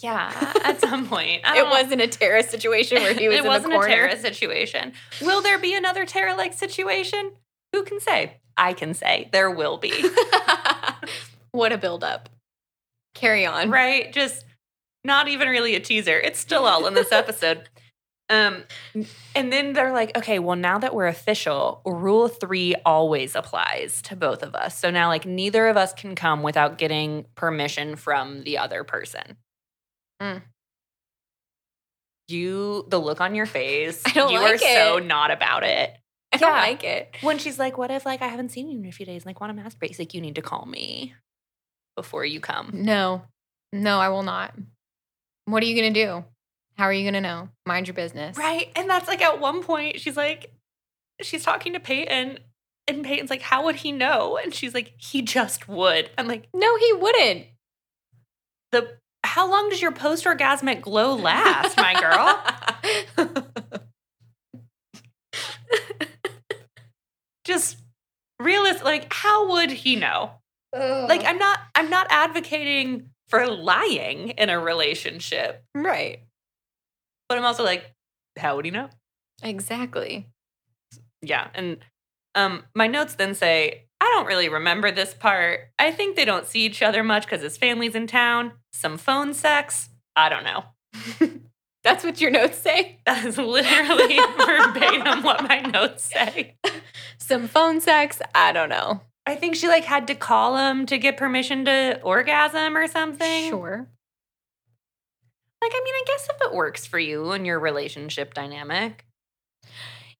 Yeah, at some point. It wasn't a Tara situation where he was it in wasn't the corner. a Tara situation. Will there be another Tara like situation? Who can say? I can say there will be. what a buildup. Carry on. right? Just not even really a teaser. It's still all in this episode. Um, and then they're like, okay, well, now that we're official, rule three always applies to both of us. So now, like, neither of us can come without getting permission from the other person. Mm. You, the look on your face, I don't you like are so not about it. I don't like it. When she's like, what if, like, I haven't seen you in a few days, like, want to masturbate? He's like, you need to call me before you come. No, no, I will not. What are you going to do? How are you going to know? Mind your business. Right. And that's like at one point, she's like, she's talking to Peyton, and Peyton's like, how would he know? And she's like, he just would. I'm like, No, he wouldn't. the how long does your post orgasmic glow last, my girl? Just realist like how would he know? Like I'm not I'm not advocating for lying in a relationship, right. but I'm also like how would he know? Exactly. Yeah, and um my notes then say I don't really remember this part. I think they don't see each other much cuz his family's in town. Some phone sex. I don't know. That's what your notes say? That is literally verbatim what my notes say. Some phone sex? I don't know. I think she like had to call him to get permission to orgasm or something. Sure. Like, I mean, I guess if it works for you and your relationship dynamic.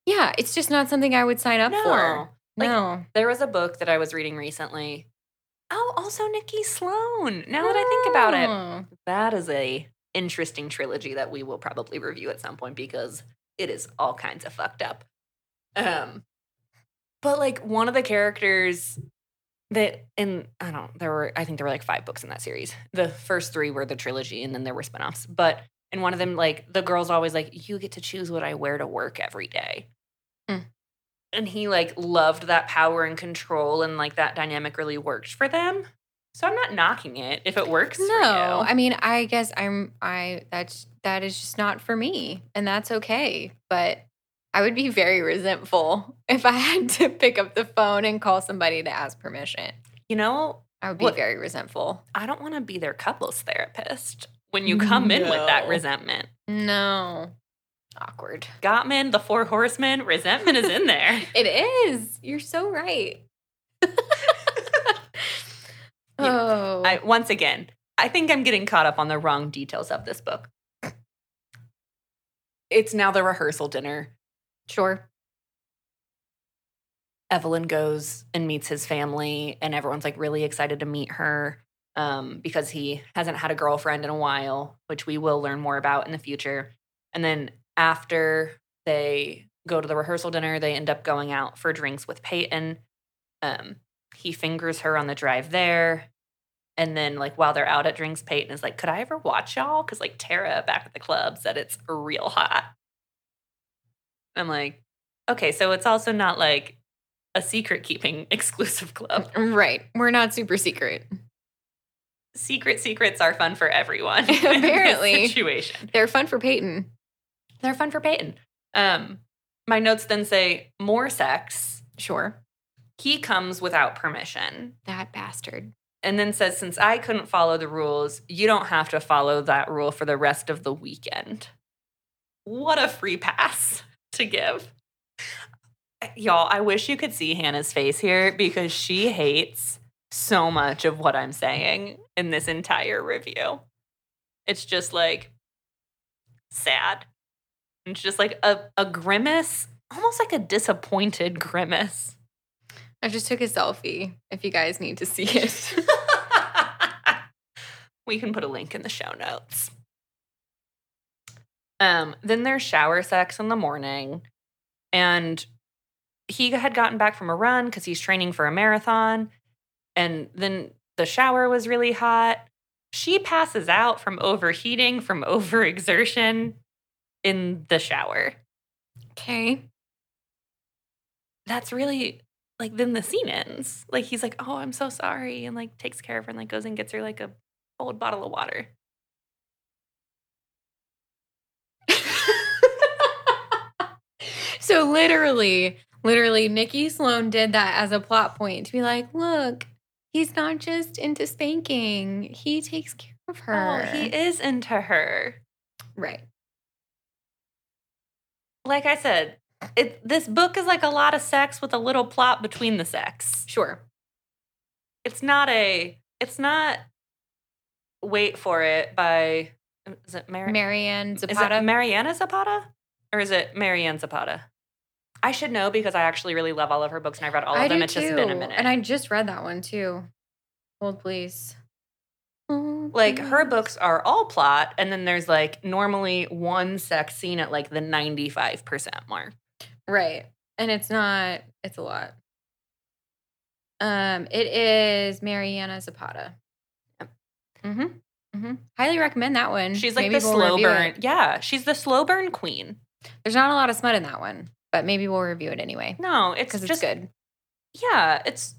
Yeah, it's just not something I would sign up for. Like, no. There was a book that I was reading recently. Oh, also Nikki Sloane. Now that I think about it, Oh. that is a interesting trilogy that we will probably review at some point because it is all kinds of fucked up. Um, but like one of the characters that and I don't there were I think there were like five books in that series. The first three were the trilogy, and then there were spinoffs. But in one of them, like the girl's always like, "You get to choose what I wear to work every day." Mm. And he like loved that power and control, and like that dynamic really worked for them. So I'm not knocking it if it works. for No, you. I mean, I guess I'm I that's that is just not for me, and that's okay. But I would be very resentful if I had to pick up the phone and call somebody to ask permission. you know, I would be What- very resentful. I don't want to be their couples therapist when you come in with that resentment. No, awkward. Gottman, the four horsemen, resentment is in there. It is. You're so right. Oh, I once again, I think I'm getting caught up on the wrong details of this book. It's now the rehearsal dinner. sure. Evelyn goes and meets his family, and everyone's like really excited to meet her um, because he hasn't had a girlfriend in a while, which we will learn more about in the future. And then after they go to the rehearsal dinner, they end up going out for drinks with Peyton. Um, he fingers her on the drive there. And then, like, while they're out at drinks, Peyton is like, Could I ever watch y'all? Because, like, Tara back at the club said it's real hot. I'm like, Okay, so it's also not like a secret keeping exclusive club. Right. We're not super secret. Secret secrets are fun for everyone. Apparently. situation. They're fun for Peyton. They're fun for Peyton. Um, my notes then say more sex. Sure. He comes without permission. That bastard. And then says, since I couldn't follow the rules, you don't have to follow that rule for the rest of the weekend. What a free pass to give. Uh, y'all, I wish you could see Hannah's face here because she hates so much of what I'm saying in this entire review. It's just like sad. It's just like a, a grimace, almost like a disappointed grimace. I just took a selfie if you guys need to see it. we can put a link in the show notes. Um, then there's shower sex in the morning, and he had gotten back from a run because he's training for a marathon, and then the shower was really hot. She passes out from overheating from overexertion in the shower. okay. That's really like then the scene ends. Like he's like, "Oh, I'm so sorry," and like takes care of her and like goes and gets her like a old bottle of water. so literally, literally, Nikki Sloane did that as a plot point to be like, look, he's not just into spanking. He takes care of her. Oh, he is into her. right. Like I said, it this book is like a lot of sex with a little plot between the sex. Sure. It's not a it's not Wait for it by is it Mary Marianne Is it Zapata. Mariana Zapata? Or is it Marianne Zapata? I should know because I actually really love all of her books and I've read all of I them. It's just been a minute. And I just read that one too. Hold please. Hold like her books are all plot and then there's like normally one sex scene at like the 95% mark Right. And it's not, it's a lot. Um, it is Mariana Zapata. Yep. Mm-hmm. Mm-hmm. Highly recommend that one. She's like Maybe the we'll slow burn. it. Yeah, she's the slow burn queen. There's not a lot of smut in that one, but maybe we'll review it anyway No, it's because it's just good. Yeah, it's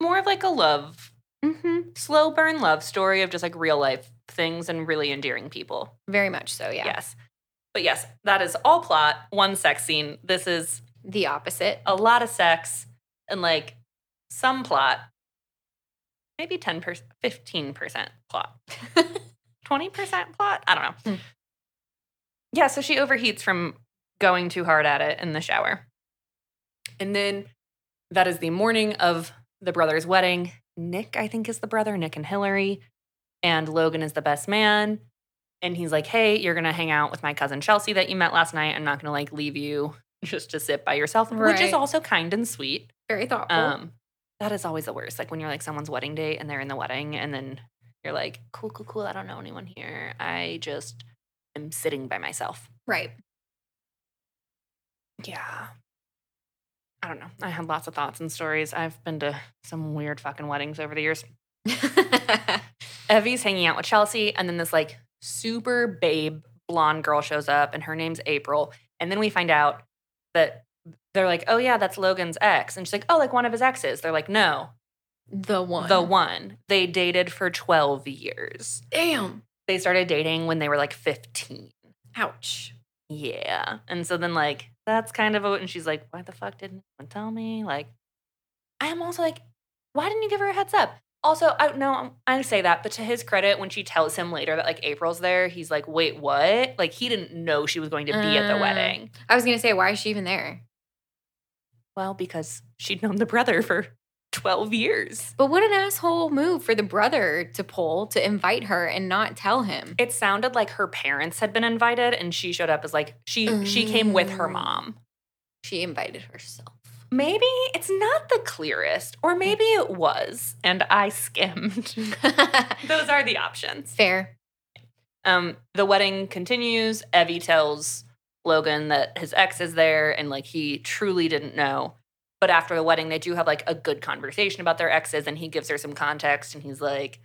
more of like a love, hmm slow burn love story of just like real life things and really endearing people. Very much so. Yeah. Yes. But yes, that is all plot, one sex scene. This is The opposite. a lot of sex and like some plot. Maybe 10%, 15% plot. 20% plot? I don't know. Hmm. Yeah, so she overheats from going too hard at it in the shower. And then that is the morning of the brother's wedding. Nick, I think, is the brother, Nick and Hillary. And Logan is the best man. And he's like, hey, you're going to hang out with my cousin Chelsea that you met last night. I'm not going to like leave you just to sit by yourself, which is also kind and sweet. Very thoughtful. Um, that is always the worst. Like when you're like someone's wedding date and they're in the wedding, and then you're like, cool, cool, cool. I don't know anyone here. I just am sitting by myself. right. Yeah. I don't know. I had lots of thoughts and stories. I've been to some weird fucking weddings over the years. Evie's hanging out with Chelsea, and then this like super babe blonde girl shows up, and her name's April. And then we find out that they're like, oh yeah, that's Logan's ex. And she's like, oh, like one of his exes. They're like, no, the one. the one. They dated for 12 years. Damn. They started dating when they were like 15. Ouch. Yeah. And so then, like, that's kind of a, and she's like, why the fuck didn't anyone tell me? Like, I am also like, why didn't you give her a heads up? Also, I no, I say that, but to his credit, when she tells him later that like April's there, he's like, wait, what? Like, he didn't know she was going to be at the Uh. wedding. I was gonna say, why is she even there? Well, because she'd known the brother for 12 years. But what an asshole move for the brother to pull to invite her and not tell him. It sounded like her parents had been invited and she showed up as like she she came with her Mm. mom. She invited herself. Maybe it's not the clearest, or maybe it was, and I skimmed. Those are the options. Fair. Um, the wedding continues. Evie tells Logan that his ex is there and like he truly didn't know. But after the wedding, they do have like a good conversation about their exes, and he gives her some context and he's like,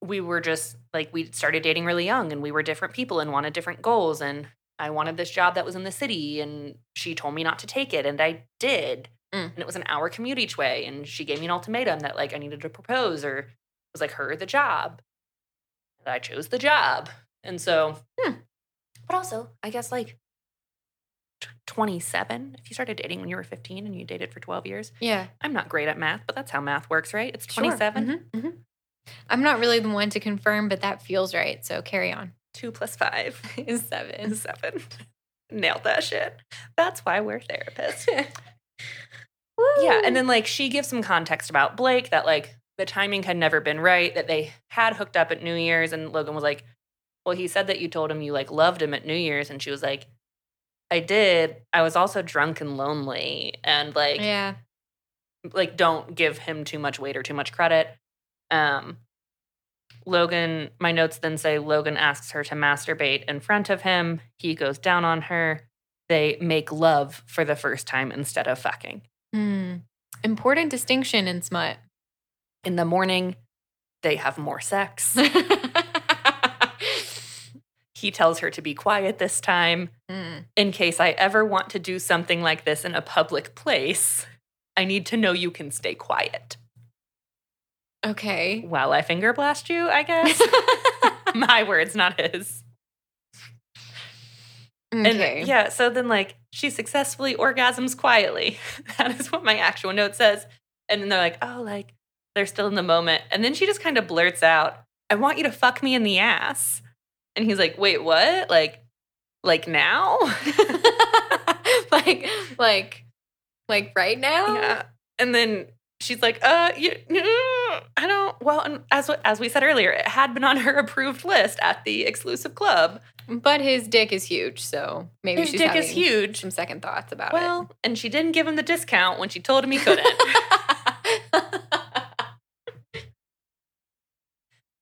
We were just like, we started dating really young and we were different people and wanted different goals. And I wanted this job that was in the city, and she told me not to take it, and I did. Mm. And it was an hour commute each way. And she gave me an ultimatum that like I needed to propose, or it was like her the job. And I chose the job. And so, Hmm. but also, I guess like 27, if you started dating when you were 15 and you dated for 12 years, Yeah. I'm not great at math, but that's how math works, right? It's Sure. 27. Mhm, mhm. I'm not really the one to confirm, but that feels right. So carry on. Two plus five Is seven. is seven. Nailed that shit. That's why we're therapists. Yeah, and then like she gives some context about Blake that like the timing had never been right, that they had hooked up at New Year's, and Logan was like, Well, he said that you told him you like loved him at New Year's, and she was like, I did. I was also drunk and lonely, and like yeah. like don't give him too much weight or too much credit. Um Logan, my notes then say Logan asks her to masturbate in front of him. He goes down on her. They make love for the first time instead of fucking. Hmm. Important distinction in smut. In the morning, they have more sex. he tells her to be quiet this time. Hmm. In case I ever want to do something like this in a public place, I need to know you can stay quiet. Okay. While I finger blast you, I guess. My words, not his. And okay. yeah, so then like she successfully orgasms quietly. that is what my actual note says. And then they're like, oh, like they're still in the moment. And then she just kind of blurts out, I want you to fuck me in the ass. And he's like, wait, what? Like, like now? like, like, like right now? yeah. And then she's like, uh, you, I don't, well, as, as we said earlier, it had been on her approved list at the exclusive club. But his dick is huge, so maybe His she's dick is having huge. Some second thoughts about it. Well, and she didn't give him the discount when she told him he couldn't.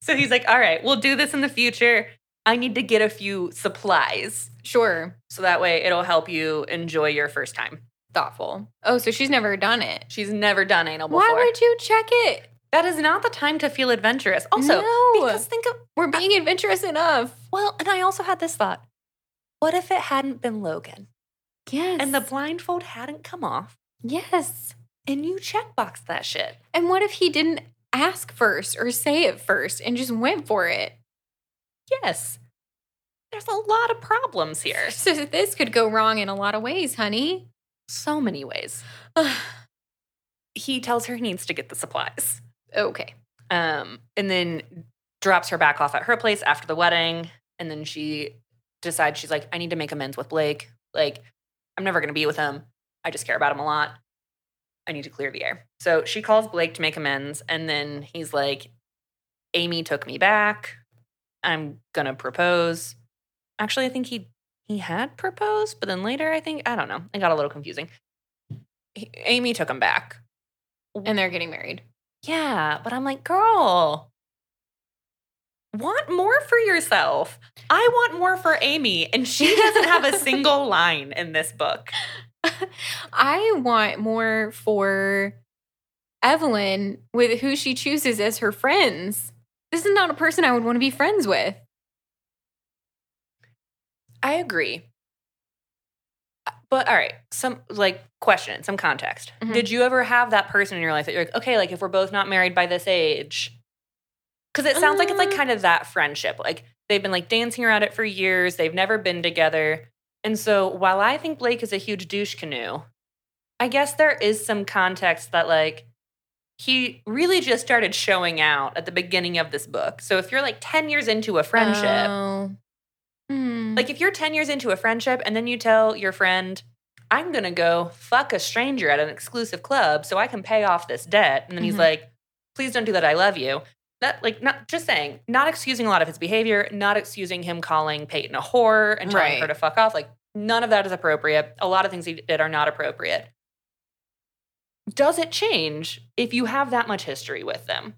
So he's like, all right, we'll do this in the future. I need to get a few supplies sure. so that way it'll help you enjoy your first time. Thoughtful. Oh, so she's never done it. She's never done anal before. Why would you check it? That is not the time to feel adventurous. Also, No. because think of We're being adventurous enough. well, and I also had this thought. What if it hadn't been Logan Yes. and the blindfold hadn't come off yes. and you checkboxed that shit? And what if he didn't ask first or say it first and just went for it? Yes. There's a lot of problems here. So this could go wrong in a lot of ways, honey. So many ways. He tells her he needs to get the supplies. Okay. Um, and then drops her back off at her place after the wedding. And then she decides she's like, I need to make amends with Blake. Like, I'm never gonna be with him. I just care about him a lot. I need to clear the air. So she calls Blake to make amends, and then he's like, Amy took me back. I'm gonna propose. Actually, I think he he had proposed, but then later I think I don't know. It got a little confusing. He- Amy took him back. And they're getting married. Yeah, but I'm like, girl, want more for yourself. I want more for Amy, and she doesn't have a single line in this book. I want more for Evelyn with who she chooses as her friends. This is not a person I would want to be friends with. I agree. But all right, some like question, some context. Mhm. Did you ever have that person in your life that you're like, okay, like if we're both not married by this age? Because it sounds like it's like Uh. kind of that friendship. Like they've been like dancing around it for years, they've never been together. And so while I think Blake is a huge douche canoe, I guess there is some context that like he really just started showing out at the beginning of this book. So if you're like 10 years into a friendship, Oh. Hmm. Like if you're 10 years into a friendship and then you tell your friend, I'm going to go fuck a stranger at an exclusive club so I can pay off this debt. And then he's Mhm. like, please don't do that. I love you. That like not just saying, not excusing a lot of his behavior, not excusing him calling Peyton a whore and telling Right. her to fuck off. Like none of that is appropriate. A lot of things he did are not appropriate. Does it change if you have that much history with them?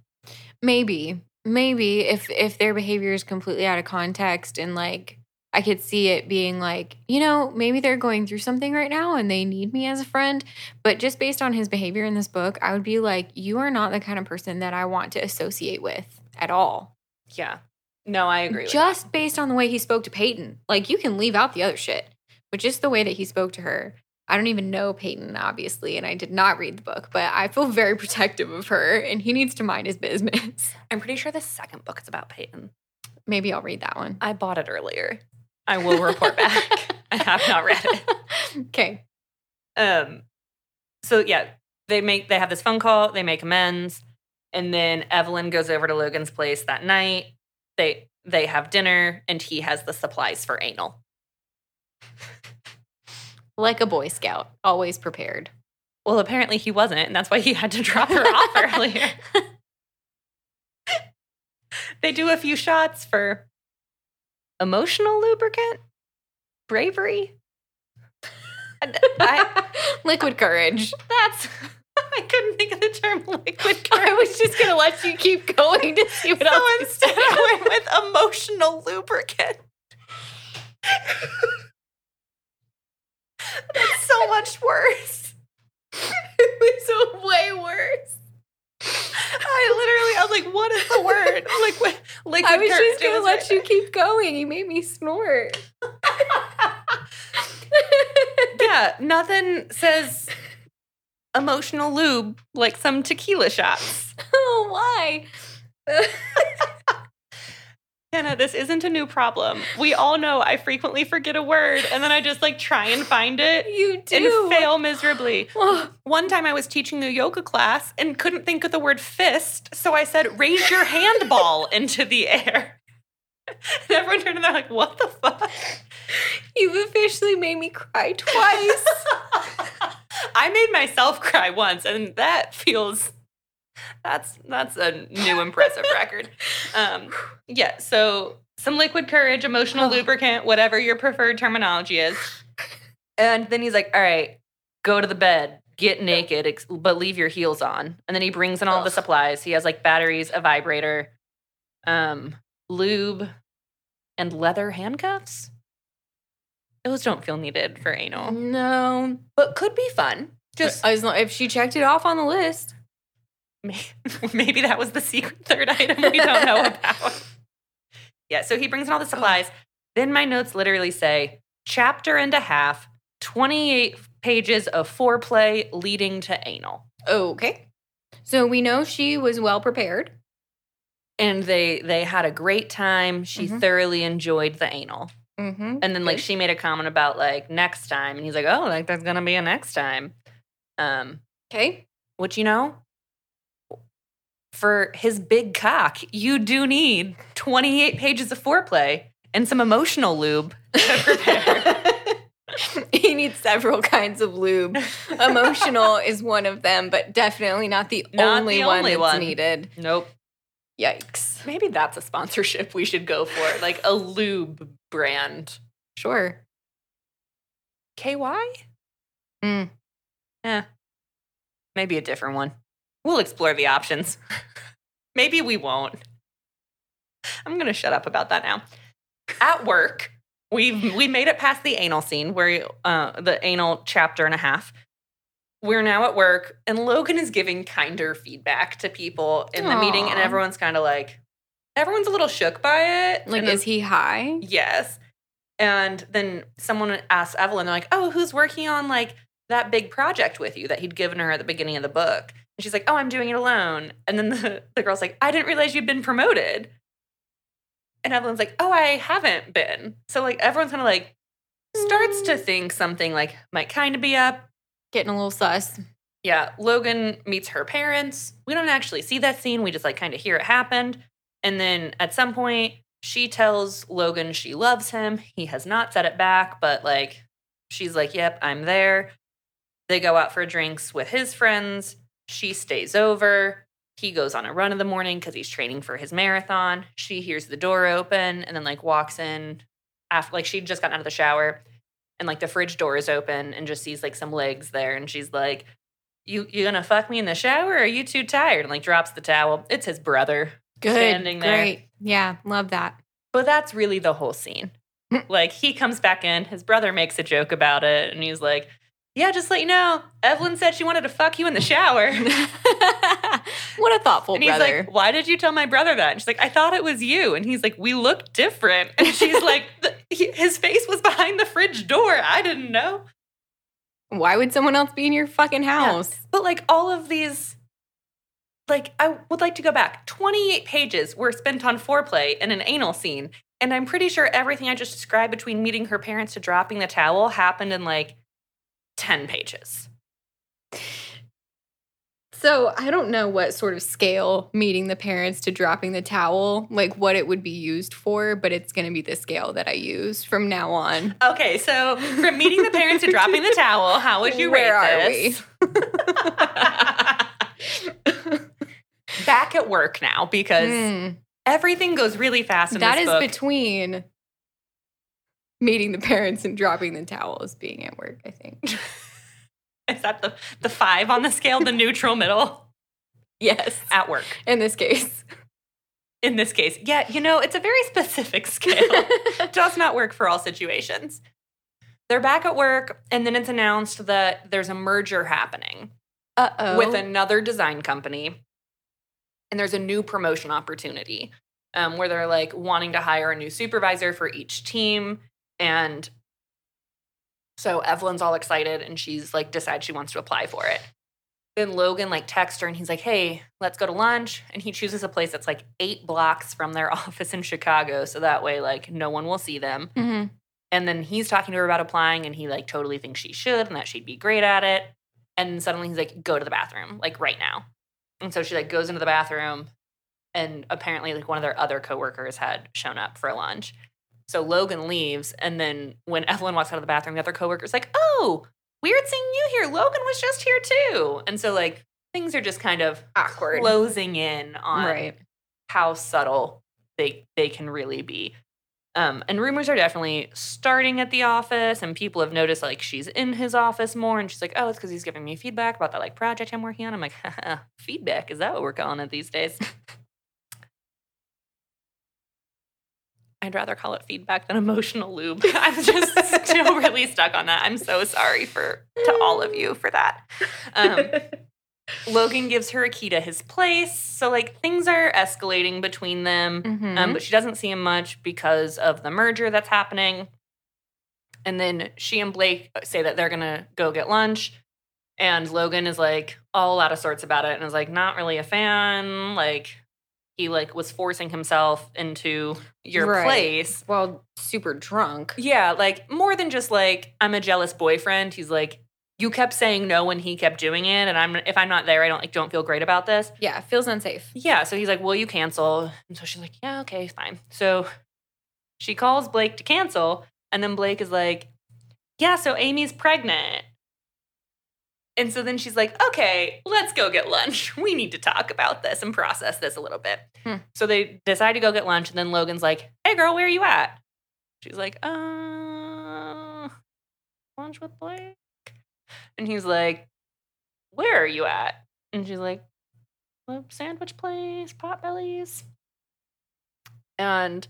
maybe maybe if if their behavior is completely out of context and like i could see it being like you know maybe they're going through something right now and they need me as a friend but just based on his behavior in this book i would be like you are not the kind of person that i want to associate with at all Yeah. No, I agree. just based on the way he spoke to peyton like you can leave out the other shit but just the way that he spoke to her I don't even know Peyton, obviously, and I did not read the book, but I feel very protective of her, and he needs to mind his business. I'm pretty sure the second book is about Peyton. Maybe I'll read that one. I bought it earlier. I will report back. I have not read it. okay. Um, so yeah, they make they have this phone call. They make amends, and then Evelyn goes over to Logan's place that night. They they have dinner, and he has the supplies for anal. Like a Boy Scout, always prepared. Well, apparently he wasn't, and that's why he had to drop her off earlier. they do a few shots for emotional lubricant, bravery. I, Liquid courage. that's I couldn't think of the term liquid courage. I was just gonna let you keep going to see what so else. instead. I went with emotional lubricant. That's so much worse. it was way worse. I literally, I was like, "What is the word?" Liquid, liquid. I was just gonna was let right. you keep going. You made me snort. yeah, nothing says emotional lube like some tequila shots. oh, why? Hannah, this isn't a new problem. We all know I frequently forget a word and then I just like try and find it you do. and fail miserably. One time I was teaching a yoga class and couldn't think of the word fist, so I said, raise your handball into the air. And everyone turned and they're like, what the fuck? you've officially made me cry twice. I made myself cry once, and that feels that's that's a new impressive record. Um, yeah, so some liquid courage, emotional lubricant, whatever your preferred terminology is. And then he's like, "All right, go to the bed, get naked, ex- but leave your heels on." And then he brings in all the supplies. He has like batteries, a vibrator, um, lube, and leather handcuffs. Those don't feel needed for anal, no. but could be fun. Just As long, if she checked it off on the list. May- Maybe that was the secret third item we don't know about. Yeah, so he brings in all the supplies. Then my notes literally say chapter and a half, 28 pages of foreplay leading to anal. Okay. So we know she was well prepared. And they they had a great time. She Mhm. thoroughly enjoyed the anal. Mm-hmm. And then like she made a comment about like next time and he's like, "Oh, like there's going to be a next time." Um okay. Which, you know, for his big cock, you do need 28 pages of foreplay and some emotional lube to prepare. he needs several kinds of lube. Emotional is one of them, but definitely not the Not only the one only that's one. needed. nope. Yikes. Maybe that's a sponsorship we should go for, like a lube brand. Sure. KY? Mm. Eh. Maybe a different one. We'll explore the options. Maybe we won't. I'm going to shut up about that now. At work, we we made it past the anal scene where uh, the anal chapter and a half. We're now at work, and Logan is giving kinder feedback to people in the meeting, and everyone's kind of like, everyone's a little shook by it. Like, and is he high? Yes. And then someone asks Evelyn, they're like, oh, who's working on like that big project with you that he'd given her at the beginning of the book? And she's like, oh, I'm doing it alone. And then the, the girl's like, I didn't realize you'd been promoted. And Evelyn's like, oh, I haven't been. So like everyone's kind of like starts to mm. think something like might kind of be up. Getting a little sus. Yeah, Logan meets her parents. We don't actually see that scene. We just like kind of hear it happened. And then at some point, she tells Logan she loves him. He has not said it back, but like she's like, "Yep, I'm there." They go out for drinks with his friends. She stays over. He goes on a run in the morning cuz he's training for his marathon. She hears the door open and then like walks in after like she'd just gotten out of the shower and like the fridge door is open and just sees like some legs there and she's like you you gonna fuck me in the shower or are you too tired and like drops the towel it's his brother Good. Standing there. Great. Yeah, love that. but that's really the whole scene mm. like he comes back in his brother makes a joke about it and he's like yeah just let you know evelyn said she wanted to fuck you in the shower what a thoughtful and he's brother. like why did you tell my brother that and she's like i thought it was you and he's like we look different and she's like "The- his face was behind the fridge door i didn't know Why would someone else be in your fucking house? But like all of these, like I would like to go back. 28 pages were spent on foreplay and an anal scene. And I'm pretty sure everything I just described between meeting her parents to dropping the towel happened in like 10 pages. So I don't know what sort of scale meeting the parents to dropping the towel, like what it would be used for, but it's going to be the scale that I use from now on. Okay, so from meeting the parents to dropping the towel, how would you Where rate are this? Back at work now because Hmm. everything goes really fast in That is book. between meeting the parents and dropping the towels being at work, I think. is that the, the five on the scale, the neutral middle yes. at work? In this case. in this case. Yeah, you know, it's a very specific scale. Does not work for all situations. They're back at work, and then it's announced that there's a merger happening Uh-oh. with another design company, and there's a new promotion opportunity um, where they're like wanting to hire a new supervisor for each team. And so Evelyn's all excited, and she's like, decides she wants to apply for it. Then Logan like texts her and he's like, "Hey, let's go to lunch." And he chooses a place that's like eight blocks from their office in Chicago, so that way like no one will see them. Mhm. And then he's talking to her about applying, and he like totally thinks she should and that she'd be great at it. And suddenly he's like, "Go to the bathroom, like right now." And so she like goes into the bathroom, and apparently like one of their other coworkers had shown up for lunch. So Logan leaves, and then when Evelyn walks out of the bathroom, the other coworker's like, "Oh, weird seeing you here. Logan was just here too." And so like things are just kind of Awkward. closing in on Right. how subtle they they can really be. Um, and rumors are definitely starting at the office, and people have noticed like she's in his office more, and she's like, "Oh, it's because he's giving me feedback about that like project I'm working on." I'm like, "Feedback is that what we're calling it these days?" I'd rather call it feedback than emotional lube. I'm just still really stuck on that. I'm so sorry for to all of you for that. Um, Logan gives her a key to his place. So, like, things are escalating between them. Mhm. Um, but she doesn't see him much because of the merger that's happening. And then she and Blake say that they're gonna go get lunch. And Logan is like all out of sorts about it and is like not really a fan. Like he like was forcing himself into your Right. place. well, super drunk. Yeah, like more than just like I'm a jealous boyfriend. He's like, you kept saying no when he kept doing it, and I'm if I'm not there, I don't like don't feel great about this. Yeah, feels unsafe. Yeah, so he's like, Will you cancel? And so she's like, Yeah, okay, fine. So she calls Blake to cancel, and then Blake is like, Yeah, so Amy's pregnant. And so then she's like, Okay, let's go get lunch. We need to talk about this and process this a little bit. Hmm. So they decide to go get lunch, and then Logan's like, Hey girl, where are you at? She's like, Uh, lunch with Blake? And he's like, Where are you at? And she's like, sandwich place, Potbellies. And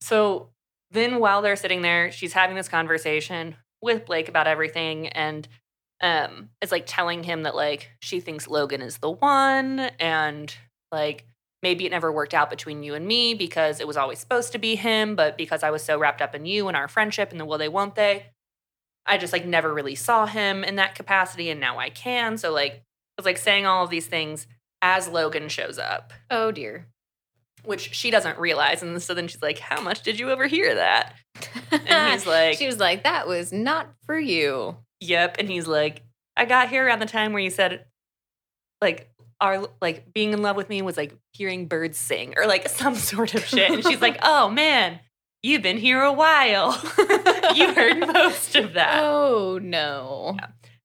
so then while they're sitting there, she's having this conversation with Blake about everything and um is like telling him that like she thinks Logan is the one and like maybe it never worked out between you and me because it was always supposed to be him, but because I was so wrapped up in you and our friendship and the will they won't they, I just like never really saw him in that capacity and now I can. So like I was like saying all of these things as Logan shows up, Oh dear. which she doesn't realize. And so then she's like, How much did you overhear that? And he's like, she was like, that was not for you. Yep. And he's like, I got here around the time where you said, like, our like being in love with me was like hearing birds sing or like some sort of shit. And she's like, Oh man, you've been here a while. you heard most of that. Oh no.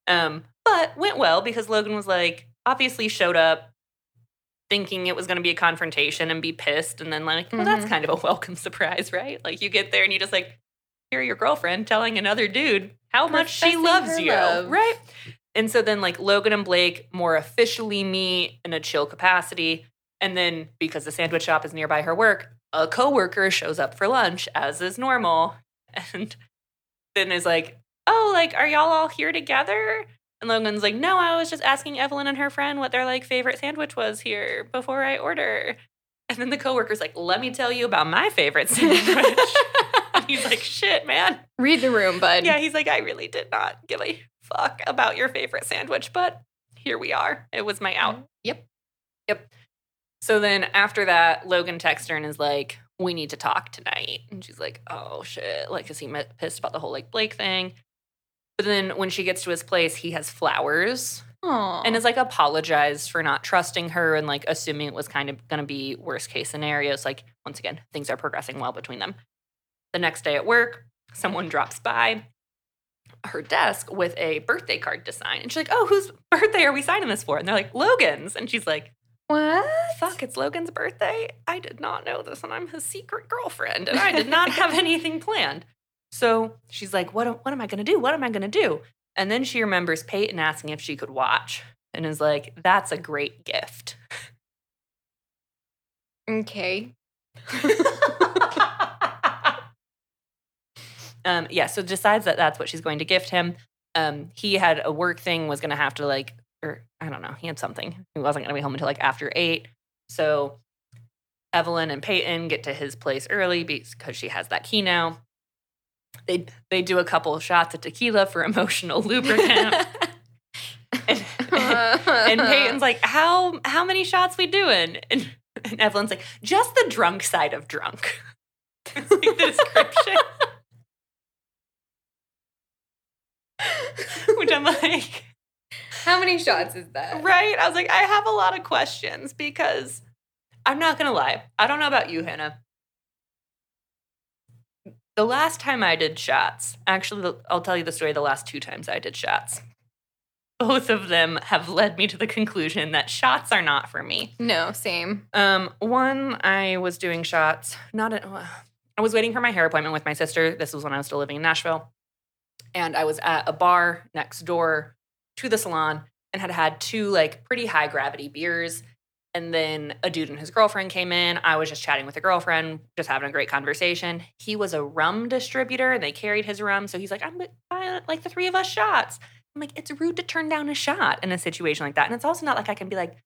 Um, but went well because Logan was like, obviously showed up thinking it was going to be a confrontation and be pissed. And then, like, well, that's Mhm. kind of a welcome surprise, right? Like, you get there and you just like hear your girlfriend telling another dude how much she loves you, love. right? And so then, like, Logan and Blake more officially meet in a chill capacity. And then, because the sandwich shop is nearby her work, a coworker shows up for lunch, as is normal. And then is like, oh, like, are y'all all here together? And Logan's like, no, I was just asking Evelyn and her friend what their like favorite sandwich was here before I order. And then the coworker's like, let me tell you about my favorite sandwich. and he's like, shit, man. Read the room, bud. Yeah, he's like, I really did not give a fuck about your favorite sandwich, but here we are. It was my out. Yep. Yep. So then after that, Logan texts her and is like, we need to talk tonight. And she's like, oh shit. Like, is he pissed about the whole like Blake thing? But then when she gets to his place, he has flowers Aw. and is like apologized for not trusting her and like assuming it was kind of going to be worst case scenarios. Like, once again, things are progressing well between them. The next day at work, someone drops by her desk with a birthday card to sign. And she's like, Oh, whose birthday are we signing this for? And they're like, Logan's. And she's like, what? Fuck, it's Logan's birthday. I did not know this, and I'm his secret girlfriend, and I did not have anything planned. So she's like, what, what am I going to do? What am I going to do? And then she remembers Peyton asking if she could watch and is like, that's a great gift. Okay. um, yeah, so decides that that's what she's going to gift him. Um, he had a work thing, was going to have to like, or I don't know, he had something. He wasn't going to be home until like after eight. So Evelyn and Peyton get to his place early because she has that key now. They they do a couple of shots of tequila for emotional lubricant. and, and Peyton's like, "How how many shots we doing?" And, and Evelyn's like, "Just the drunk side of drunk." It's like the description. Which I'm like, How many shots is that? right? I was like, I have a lot of questions because I'm not gonna lie. I don't know about you, Hannah. The last time I did shots, actually, I'll tell you the story. The last two times I did shots, both of them have led me to the conclusion that shots are not for me. No, same. Um, one, I was doing shots. Not, at, uh, I was waiting for my hair appointment with my sister. This was when I was still living in Nashville, and I was at a bar next door to the salon and had had two like pretty high gravity beers. And then a dude and his girlfriend came in. I was just chatting with a girlfriend, just having a great conversation. He was a rum distributor and they carried his rum. So he's like, I'm like the three of us shots. I'm like, it's rude to turn down a shot in a situation like that. And it's also not like I can be like,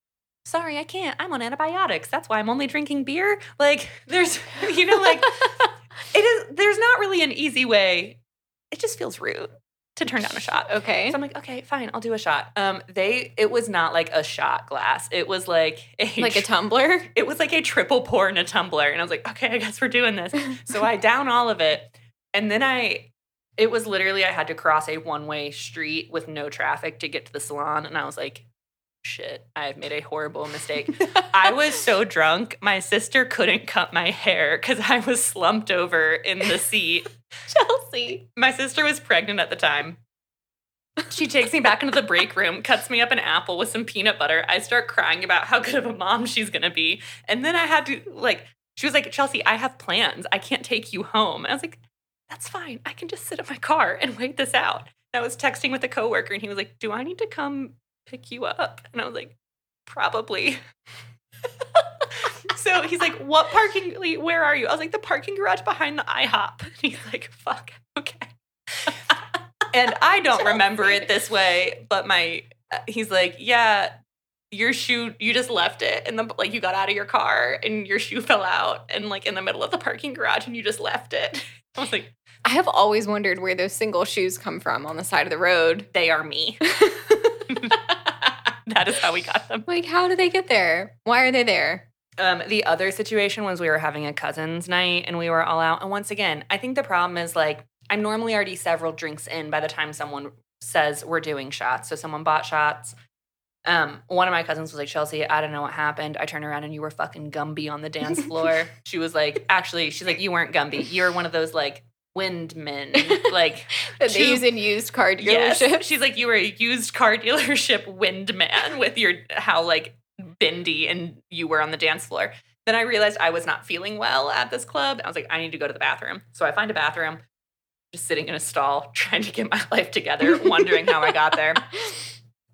sorry, I can't. I'm on antibiotics. That's why I'm only drinking beer. Like, there's, you know, like, it is, there's not really an easy way. It just feels rude to turn down a shot. Okay. So I'm like, okay, fine, I'll do a shot. Um, they, it was not like a shot glass. It was like a, like a tumbler? it was like a triple pour in a tumbler. And I was like, okay, I guess we're doing this. So I down all of it. And then I, it was literally, I had to cross a one way street with no traffic to get to the salon. And I was like, shit, I've made a horrible mistake. I was so drunk, my sister couldn't cut my hair because I was slumped over in the seat. Chelsea. My sister was pregnant at the time. She takes me back into the break room, cuts me up an apple with some peanut butter. I start crying about how good of a mom she's gonna be. And then I had to, like, she was like, Chelsea, I have plans. I can't take you home. And I was like, that's fine. I can just sit in my car and wait this out. And I was texting with a coworker and he was like, Do I need to come pick you up? And I was like, Probably. so he's like, What parking? like, Where are you? I was like, The parking garage behind the IHOP. And he's like, Fuck, okay. and I don't remember it this way, but my, uh, he's like, Yeah, your shoe, you just left it. And the, like, you got out of your car and your shoe fell out and like in the middle of the parking garage and you just left it. I was like, I have always wondered where those single shoes come from on the side of the road. They are me. that is how we got them. Like, how do they get there? Why are they there? Um, the other situation was we were having a cousins night and we were all out. And once again, I think the problem is like I'm normally already several drinks in by the time someone says we're doing shots. So someone bought shots. Um, one of my cousins was like, Chelsea, I don't know what happened. I turned around and you were fucking Gumby on the dance floor. she was like, actually, she's like, you weren't Gumby. You were one of those like windmen, like That they use in used car Yes. She's like, you were a used car dealership wind man with your how like bendy and you were on the dance floor. Then I realized I was not feeling well at this club. I was like, I need to go to the bathroom. So I find a bathroom, just sitting in a stall, trying to get my life together, wondering how I got there.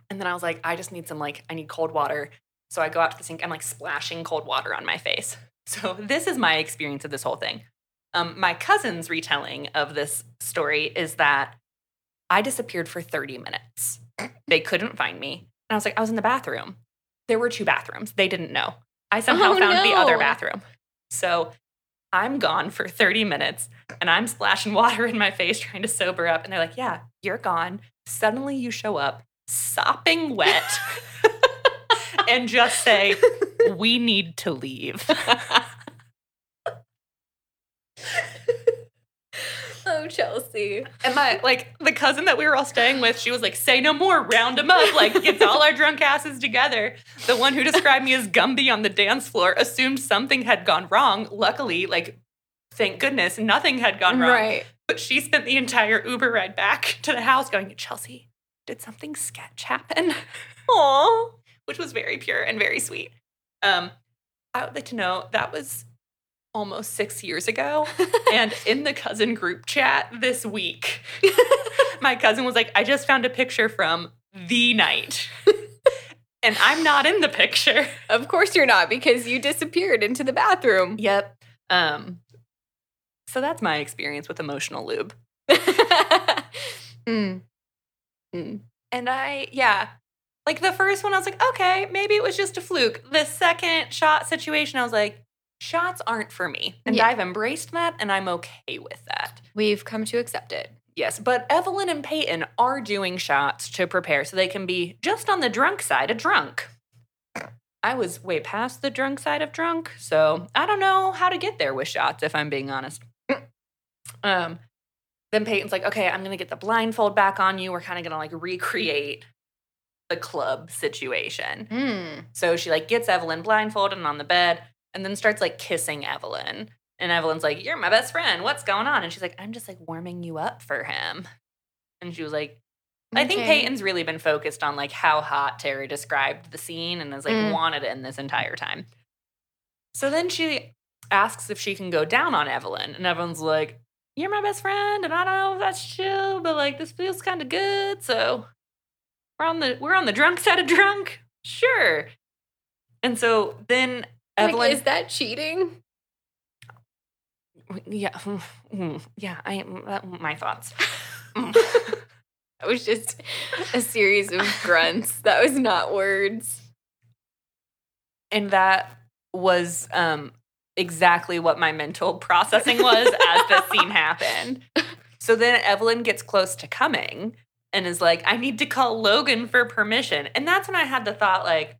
And then I was like, I just need some like, I need cold water. So I go out to the sink. I'm like splashing cold water on my face. So this is my experience of this whole thing. Um, my cousin's retelling of this story is that I disappeared for 30 minutes. They couldn't find me. And I was like, I was in the bathroom. There were two bathrooms. They didn't know. I somehow Oh, found the other bathroom. So I'm gone for 30 minutes and I'm splashing water in my face trying to sober up. And they're like, Yeah, you're gone. Suddenly you show up sopping wet and just say, We need to leave. oh, Chelsea. And my like the cousin that we were all staying with, she was like, "Say no more, round them up, like gets all our drunk asses together." The one who described me as Gumby on the dance floor assumed something had gone wrong. Luckily, like thank goodness, nothing had gone wrong. Right. But she spent the entire Uber ride back to the house going, "Chelsea, did something sketch happen?" Aw, which was very pure and very sweet. Um, I would like to know that was almost six years ago. and in the cousin group chat this week, my cousin was like, I just found a picture from the night. and I'm not in the picture. Of course you're not because you disappeared into the bathroom. Yep. Um, so that's my experience with emotional lube. Mm. Mm. And I, yeah, like the first one, I was like, okay, maybe it was just a fluke. The second shot situation, I was like, shots aren't for me. And Yeah. I've embraced that and I'm okay with that. We've come to accept it. Yes, but Evelyn and Peyton are doing shots to prepare so they can be just on the drunk side of drunk. I was way past the drunk side of drunk, so I don't know how to get there with shots if I'm being honest. um then Peyton's like, "Okay, I'm going to get the blindfold back on you. We're kind of going to like recreate the club situation." Mm. So she like gets Evelyn blindfolded and on the bed and then starts like kissing Evelyn. And Evelyn's like, You're my best friend. What's going on? And she's like, I'm just like warming you up for him. And she was like, I think Peyton's really been focused on like how hot Terry described the scene and has like Mm. wanted it in this entire time. So then she asks if she can go down on Evelyn. And Evelyn's like, You're my best friend, and I don't know if that's true, but like this feels kind of good. So we're on the we're on the drunk side of drunk. Sure. And so then Evelyn Like, is that cheating? yeah, mm, yeah, I am that- my thoughts. That was just a series of grunts. That was not words. And that was um, exactly what my mental processing was as the scene happened. So then Evelyn gets close to coming and is like, I need to call Logan for permission. And that's when I had the thought, like,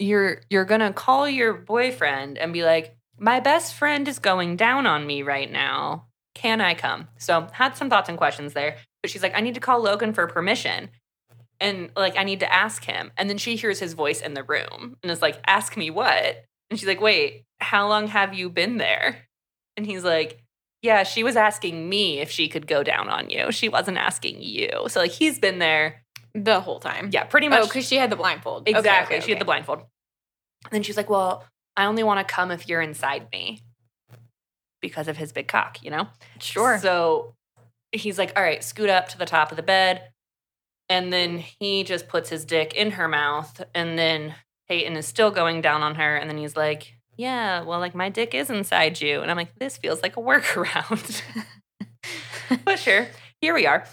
you're you're gonna call your boyfriend and be like, my best friend is going down on me right now. Can I come? So had some thoughts and questions there. But she's like, I need to call Logan for permission. And like, I need to ask him. And then she hears his voice in the room and is like, ask me what? And she's like, wait, how long have you been there? And he's like, yeah, she was asking me if she could go down on you. She wasn't asking you. So like he's been there. The whole time. Yeah, pretty much. Oh, because she had the blindfold. Exactly. okay, She had the blindfold. And then she's like, well, I only want to come if you're inside me because of his big cock, you know? Sure. So he's like, all right, scoot up to the top of the bed. And then he just puts his dick in her mouth. And then Peyton is still going down on her. And then he's like, yeah, well, like my dick is inside you. And I'm like, this feels like a workaround. but sure, here we are.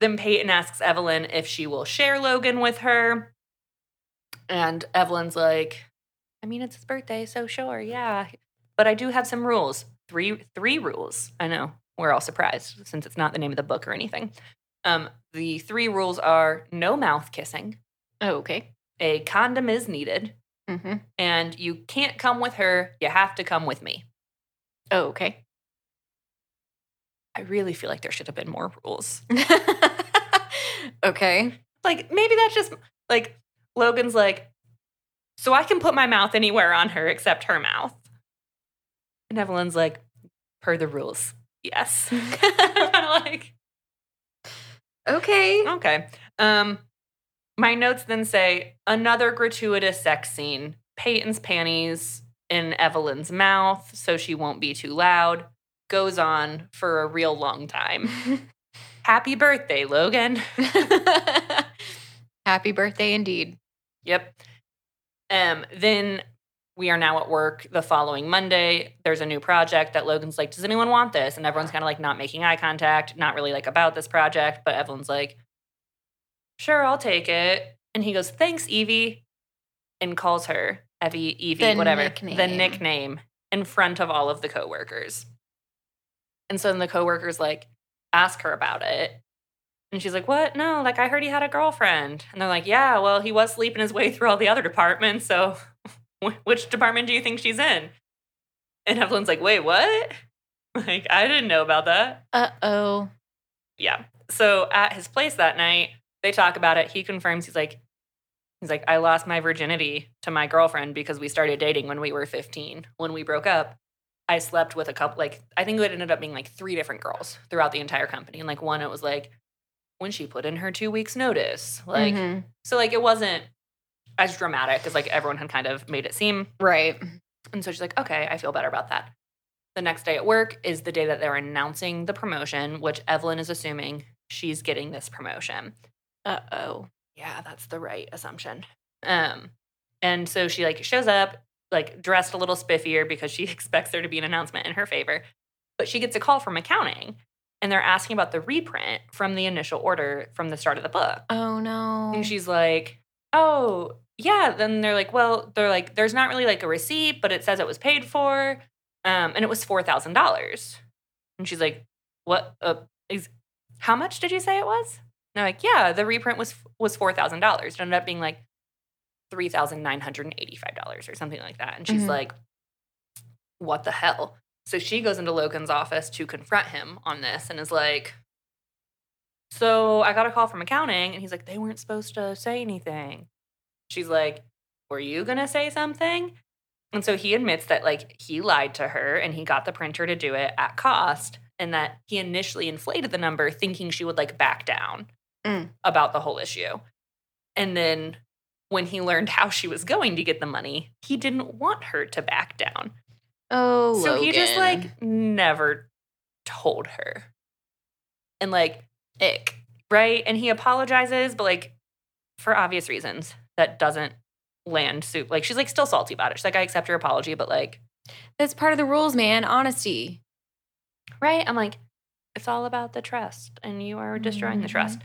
Then Peyton asks Evelyn if she will share Logan with her. And Evelyn's like, I mean, it's his birthday, so sure, yeah. But I do have some rules. Three three rules. I know. We're all surprised since it's not the name of the book or anything. Um, the three rules are no mouth kissing, Oh, okay. a condom is needed, Mm-hmm. and you can't come with her, you have to come with me. Oh, okay. I really feel like there should have been more rules. okay. Like maybe that's just like Logan's like, so I can put my mouth anywhere on her except her mouth. And Evelyn's like, per the rules, yes. like, Okay. okay. Um, my notes then say another gratuitous sex scene. Peyton's panties in Evelyn's mouth, so she won't be too loud. Goes on for a real long time. Happy birthday, Logan. Happy birthday indeed. Yep. Um, then we are now at work the following Monday. There's a new project that Logan's like, Does anyone want this? And everyone's kind of like not making eye contact, not really like about this project, but Evelyn's like, Sure, I'll take it. And he goes, Thanks, Evie, and calls her Evie, Evie, The whatever, the nickname. nickname in front of all of the coworkers. And so then the coworkers like ask her about it. And she's like, What? No, like I heard he had a girlfriend. And they're like, Yeah, well, he was sleeping his way through all the other departments. So which department do you think she's in? And Evelyn's like, Wait, what? Like, I didn't know about that. Uh oh. Yeah. So at his place that night, they talk about it. He confirms he's like, He's like, I lost my virginity to my girlfriend because we started dating when we were 15. When we broke up, I slept with a couple, like, I think it ended up being like three different girls throughout the entire company. And like, one, it was like when she put in her two weeks' notice. Like, Mhm. so like it wasn't as dramatic as like everyone had kind of made it seem. right. And so she's like, okay, I feel better about that. The next day at work is the day that they're announcing the promotion, which Evelyn is assuming she's getting this promotion. Uh oh. Yeah, that's the right assumption. Um, and so she like shows up, like dressed a little spiffier because she expects there to be an announcement in her favor. But she gets a call from accounting and they're asking about the reprint from the initial order from the start of the book. Oh no. And she's like, oh, yeah. Then they're like, well, they're like, there's not really like a receipt, but it says it was paid for. Um, and it was $4,000. And she's like, what? Uh, is, how much did you say it was? And they're like, yeah, the reprint was was $4,000. It ended up being like $3,985 or something like that. And she's Mhm. like, what the hell? So she goes into Logan's office to confront him on this and is like, so I got a call from accounting and he's like, they weren't supposed to say anything. She's like, were you going to say something? And so he admits that like he lied to her and he got the printer to do it at cost and that he initially inflated the number thinking she would like back down Mm. about the whole issue. And then when he learned how she was going to get the money, he didn't want her to back down. oh. So he just like never told her. And like ick. right? And he apologizes, but like for obvious reasons, that doesn't land soup. Like she's like still salty about it. She's like, I accept your apology, but like, That's part of the rules, man. Honesty. right? I'm like, it's all about the trust and you are destroying the Mhm. trust.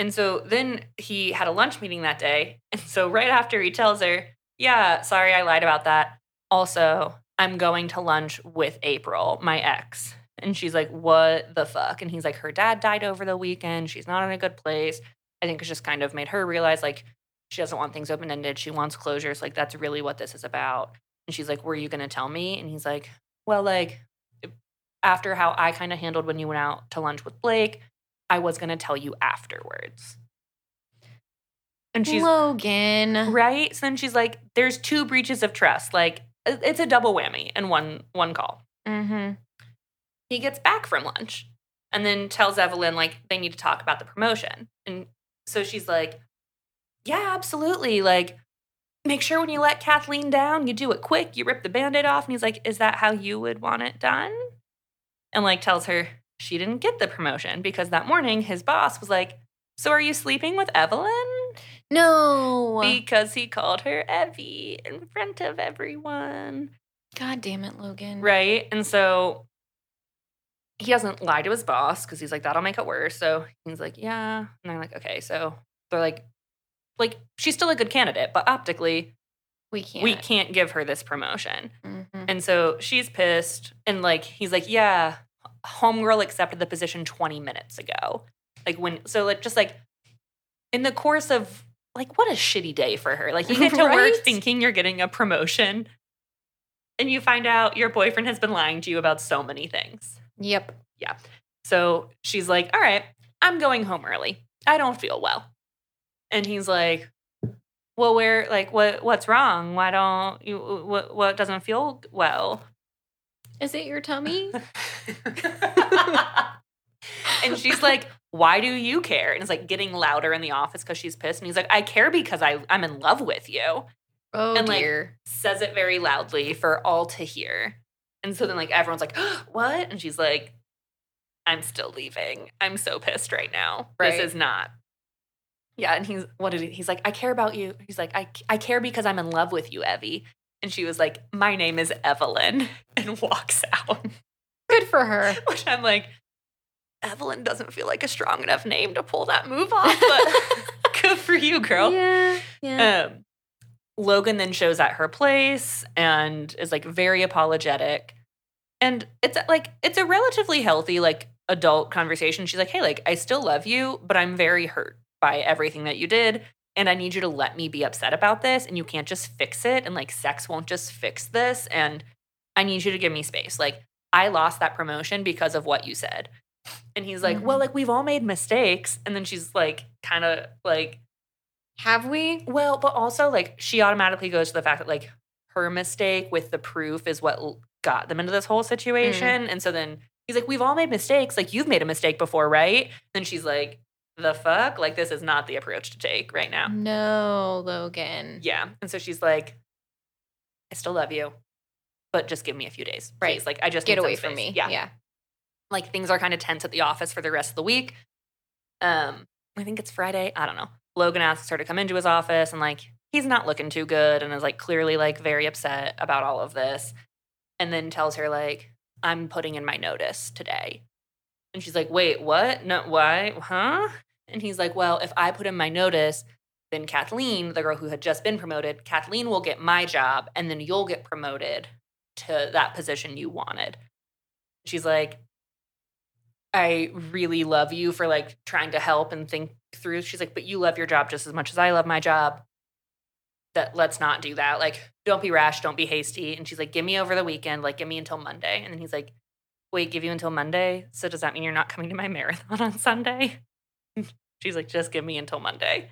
And so then he had a lunch meeting that day. And so right after he tells her, Yeah, sorry, I lied about that. Also, I'm going to lunch with April, my ex. And she's like, What the fuck? And he's like, Her dad died over the weekend. She's not in a good place. I think it's just kind of made her realize like she doesn't want things open ended. She wants closures. Like, that's really what this is about. And she's like, Were you going to tell me? And he's like, Well, like, after how I kind of handled when you went out to lunch with Blake, I was going to tell you afterwards. And she's Logan. right. So then she's like, There's two breaches of trust. Like, it's a double whammy in one one call. Mm-hmm. He gets back from lunch and then tells Evelyn, like, they need to talk about the promotion. And so she's like, Yeah, absolutely. Like, make sure when you let Kathleen down, you do it quick. You rip the band aid off. And he's like, Is that how you would want it done? And like tells her she didn't get the promotion because that morning his boss was like, So are you sleeping with Evelyn? No. Because he called her Evie in front of everyone. God damn it, Logan. Right. And so he doesn't lie to his boss because he's like, that'll make it worse. So he's like, yeah. And they're like, okay. So they're like, like, she's still a good candidate, but optically, We can't. we can't give her this promotion. Mhm. And so she's pissed. And like, he's like, yeah, Homegirl accepted the position 20 minutes ago. Like, when, so like, just like in the course of, like, what a shitty day for her. Like, you get to Right? work thinking you're getting a promotion, and you find out your boyfriend has been lying to you about so many things. Yep. Yeah. So she's like, all right, I'm going home early. I don't feel well. And he's like, well, where, like, what, what's wrong? Why don't you, what, what doesn't feel well? Is it your tummy? and she's like, why do you care? And it's like getting louder in the office because she's pissed. And he's like, I care because I, I'm in love with you. Oh And, like, dear. Says it very loudly for all to hear. And so then like everyone's like, what? And she's like, I'm still leaving. I'm so pissed right now. Right. This is not. Yeah. And he's what did he? He's like, I care about you. He's like, I I care because I'm in love with you, Evie. And she was like, My name is Evelyn, and walks out. Good for her. Which I'm like, Evelyn doesn't feel like a strong enough name to pull that move off, but good for you, girl. Yeah. Yeah. Um, Logan then shows at her place and is like very apologetic. And it's like it's a relatively healthy like adult conversation. She's like, "Hey, like I still love you, but I'm very hurt by everything that you did, and I need you to let me be upset about this and you can't just fix it and like sex won't just fix this and I need you to give me space. Like I lost that promotion because of what you said." And he's like, Mhm. "Well, like we've all made mistakes." And then she's like kind of like Have we? well, but also like she automatically goes to the fact that like her mistake with the proof is what got them into this whole situation. And so then he's like, We've all made mistakes. Like you've made a mistake before, right? Then she's like, The fuck? Like this is not the approach to take right now. No, Logan. Yeah. And so she's like, I still love you, but just give me a few days. Right. Like I just Get away from space." me. Yeah. Yeah. Like things are kind of tense at the office for the rest of the week. Um, I think it's Friday. I don't know. Logan asks her to come into his office and like he's not looking too good and is like clearly like very upset about all of this. And then tells her like, I'm putting in my notice today. And she's like, wait, what? No, why? Huh? And he's like, well, if I put in my notice, then Kathleen, the girl who had just been promoted, Kathleen will get my job and then you'll get promoted to that position you wanted. She's like, I really love you for like trying to help and think through. She's like, but you love your job just as much as I love my job. That let's not do that. Like, don't be rash, don't be hasty. And she's like, give me over the weekend, like, give me until Monday. And then he's like, wait, give you until Monday? So does that mean you're not coming to my marathon on Sunday? she's like, just give me until Monday.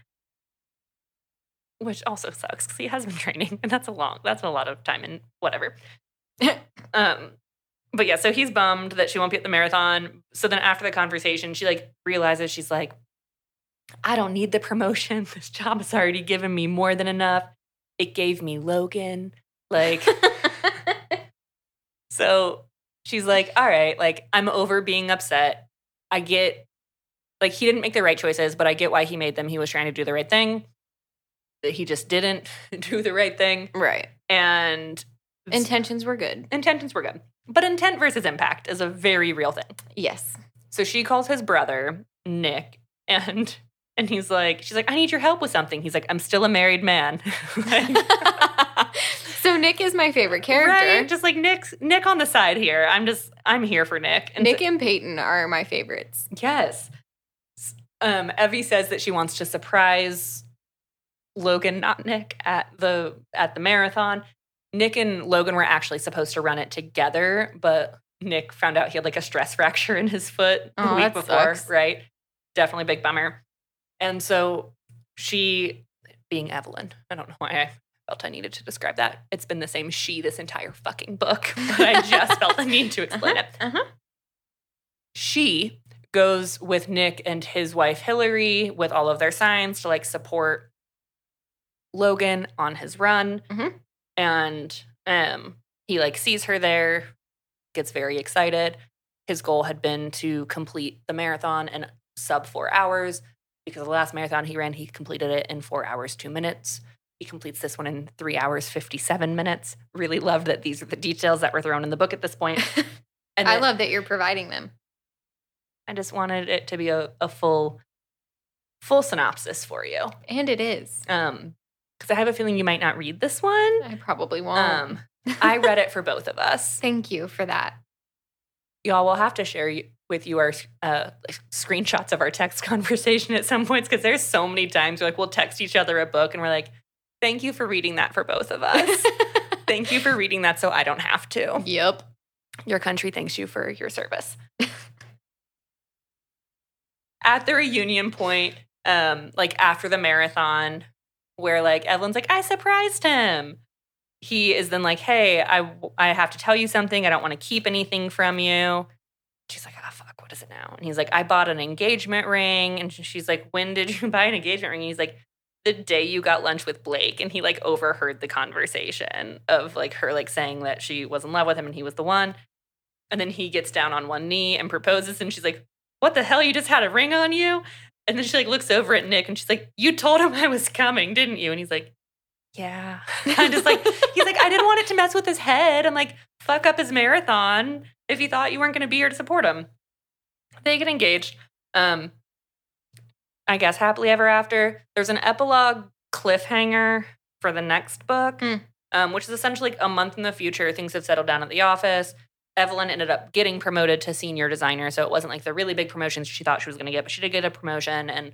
Which also sucks because he has been training, and that's a long, that's a lot of time and whatever. um, but yeah, so he's bummed that she won't be at the marathon. So then after the conversation, she like realizes she's like, I don't need the promotion. This job has already given me more than enough. It gave me Logan. Like, so she's like, all right, like I'm over being upset. I get like he didn't make the right choices, but I get why he made them. He was trying to do the right thing. That he just didn't do the right thing. right. And Intentions were good. intentions were good. But intent versus impact is a very real thing. Yes. So she calls his brother, Nick, and and he's like, she's like, I need your help with something. He's like, I'm still a married man. Like, so Nick is my favorite character. Right? Just like Nick's Nick on the side here. I'm just I'm here for Nick. And Nick so- and Peyton are my favorites. yes. Um, Evie says that she wants to surprise Logan, not Nick, at the at the marathon. Nick and Logan were actually supposed to run it together, but Nick found out he had like a stress fracture in his foot the Oh, week before, sucks. right? Definitely big bummer. And so she, being Evelyn, I don't know why I felt I needed to describe that. It's been the same she this entire fucking book, but I just felt the need to explain it. Uh-huh. She goes with Nick and his wife Hillary with all of their signs to like support Logan on his run. Mhm. And um he like sees her there, gets very excited. His goal had been to complete the marathon in sub 4 hours because the last marathon he ran he completed it in 4 hours 2 minutes. He completes this one in 3 hours 57 minutes. Really loved that these are the details that were thrown in the book at this point. And I then- love that you're providing them. I just wanted it to be a, a full full synopsis for you. And it is. Um because I have a feeling you might not read this one. I probably won't. Um I read it for both of us. Thank you for that. Y'all will have to share with you our uh, screenshots of our text conversation at some points because there's so many times we're like we'll text each other a book and we're like, "Thank you for reading that for both of us. Thank you for reading that so I don't have to." yep. Your country thanks you for your service. At the reunion point, um, like after the marathon, where like Evelyn's like, I surprised him. He is then like, Hey, I I have to tell you something. I don't want to keep anything from you. She's like, Ah, fuck, what is it now? And he's like, I bought an engagement ring. And she's like, When did you buy an engagement ring? And he's like, the day you got lunch with Blake. And he like overheard the conversation of like her like saying that she was in love with him and he was the one. And then he gets down on one knee and proposes, and she's like, What the hell? You just had a ring on you? And then she like looks over at Nick and she's like, You told him I was coming, didn't you? And he's like, Yeah. I'm just like, he's like, I didn't want it to mess with his head and like fuck up his marathon if he thought you weren't gonna be here to support him. They get engaged. Um, I guess happily ever after. There's an epilogue cliffhanger for the next book, Hmm. um, which is essentially like a month in the future. Things have settled down at the office. Evelyn ended up getting promoted to senior designer, so it wasn't like the really big promotions she thought she was going to get, but she did get a promotion, and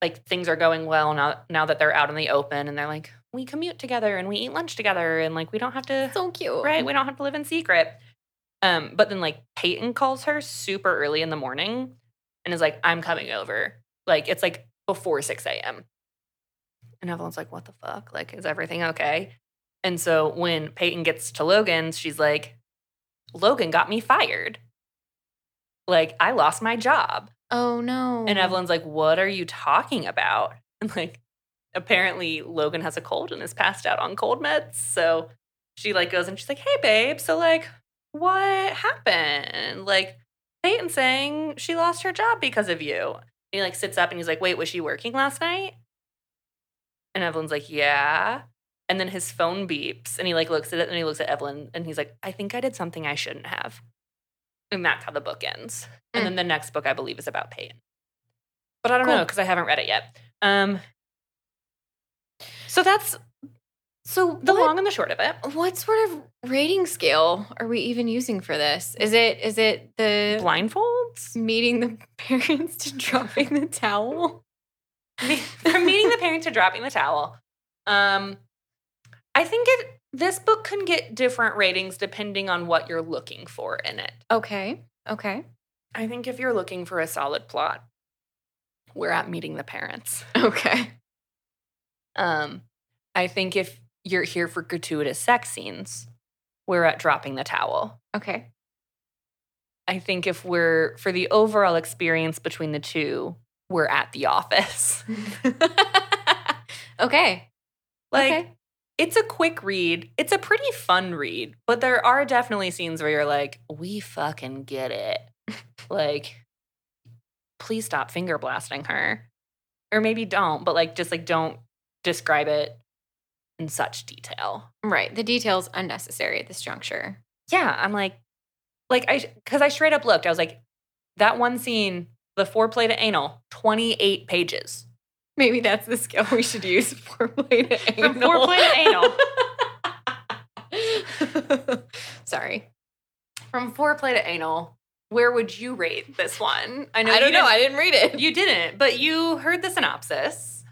like things are going well now. Now that they're out in the open, and they're like, we commute together and we eat lunch together, and like we don't have to So cute. right? We don't have to live in secret. Um, but then like Peyton calls her super early in the morning and is like, I'm coming over. Like it's like before 6 a.m. And Evelyn's like, what the fuck? Like, is everything okay? And so when Peyton gets to Logan's, she's like, Logan got me fired. Like, I lost my job. Oh no. And Evelyn's like, What are you talking about? And like, apparently Logan has a cold and is passed out on cold meds. So she like goes and she's like, Hey babe, so like, what happened? Like, Peyton's saying she lost her job because of you. And he like sits up and he's like, Wait, was she working last night? And Evelyn's like, Yeah. And then his phone beeps and he like looks at it and he looks at Evelyn and he's like, I think I did something I shouldn't have. And that's how the book ends. And Mm. then the next book, I believe, is about Peyton. But I don't Cool. know because I haven't read it yet. Um, so that's so the what, long and the short of it. what sort of rating scale are we even using for this? Is it is it the Blindfolds? meeting the parents to dropping the towel? From meeting the parent to dropping the towel. Um, I think it. This book can get different ratings depending on what you're looking for in it. Okay. Okay. I think if you're looking for a solid plot, we're at meeting the parents. Okay. Um, I think if you're here for gratuitous sex scenes, we're at dropping the towel. Okay. I think if we're for the overall experience between the two, we're at the office. okay. Like okay. It's a quick read. It's a pretty fun read, but there are definitely scenes where you're like, "We fucking get it." like please stop finger blasting her. Or maybe don't, but like just like don't describe it in such detail. Right. The details unnecessary at this juncture. yeah, I'm like, like I, because I straight up looked, I was like, that one scene, the foreplay to anal, 28 pages. Maybe that's the skill we should use for play to anal. From foreplay to anal. Sorry. From foreplay to anal, where would you rate this one? I know I don't know. I didn't read it. You didn't, but you heard the synopsis.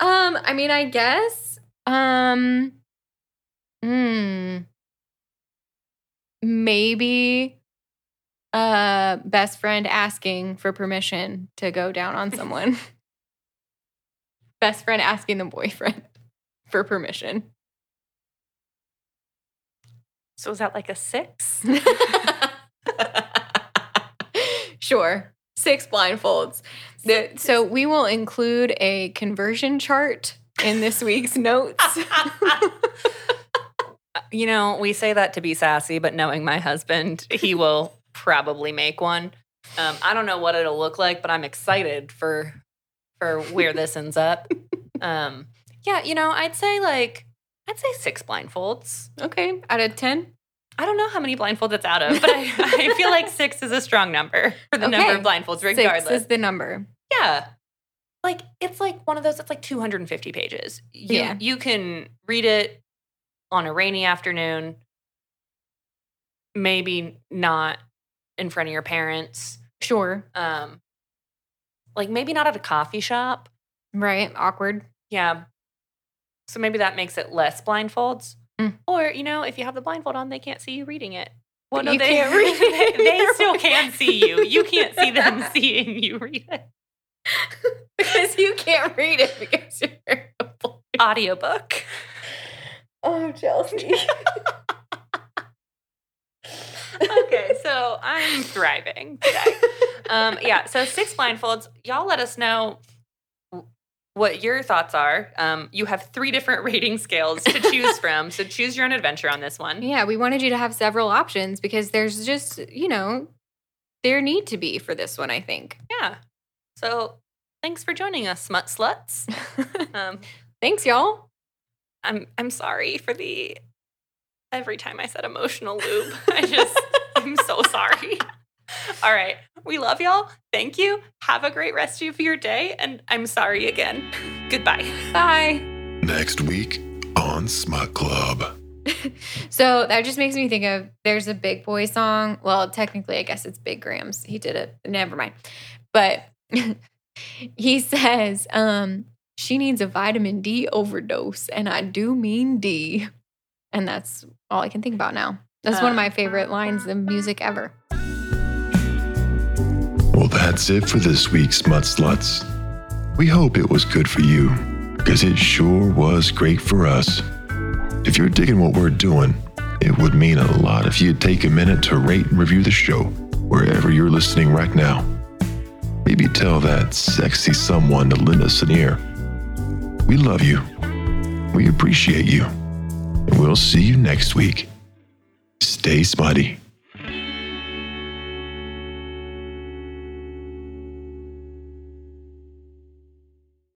Um, I mean, I guess. Um, hmm. Maybe uh best friend asking for permission to go down on someone. best friend asking the boyfriend for permission. So is that like a six? sure. Six blindfolds. The- so we will include a conversion chart in this week's notes. you know, we say that to be sassy, but knowing my husband, he will probably make one. Um, I don't know what it'll look like, but I'm excited for for where this ends up. Um, yeah, you know, I'd say like I'd say six blindfolds. okay, out of 10. I don't know how many blindfolds it's out of, but I, I feel like six is a strong number for the number of blindfolds, regardless. Six is the number. Yeah. Like it's like one of those it's like 250 pages. You, Yeah. You can read it on a rainy afternoon. Maybe not in front of your parents. Sure. Um like maybe not at a coffee shop. Right. Awkward. Yeah. So maybe that makes it less blindfolds. Mm. Or, you know, if you have the blindfold on, they can't see you reading it. Well, no, you they, can't read it. they, they still can see you. You can't see them seeing you read it. because you can't read it because you're a boy. Audiobook. Oh, Chelsea. Okay, so I'm thriving today. Um, yeah, so six blindfolds. Y'all let us know what your thoughts are. Um, you have three different rating scales to choose from, so choose your own adventure on this one. yeah, we wanted you to have several options because there's just, you know, there need to be for this one, I think. Yeah. So thanks for joining us, smut sluts. Um, Thanks, y'all. I'm I'm sorry for the every time I said emotional lube. I just I'm so sorry. All right. We love y'all. Thank you. Have a great rest of your day. And I'm sorry again. Goodbye. Bye. Next week on Smut Club. So that just makes me think of there's a Big Boi song. Well, technically, I guess it's Big Grams. He did it. Never mind. But he says, um, she needs a vitamin D overdose, and I do mean D. And that's all I can think about now. That's one of my favorite lines of music ever. Well, that's it for this week's Smut Sluts. We hope it was good for you, because it sure was great for us. If you're digging what we're doing, it would mean a lot if you'd take a minute to rate and review the show wherever you're listening right now. Maybe tell that sexy someone to lend us an ear. We love you. We appreciate you. We'll see you next week. Stay smutty.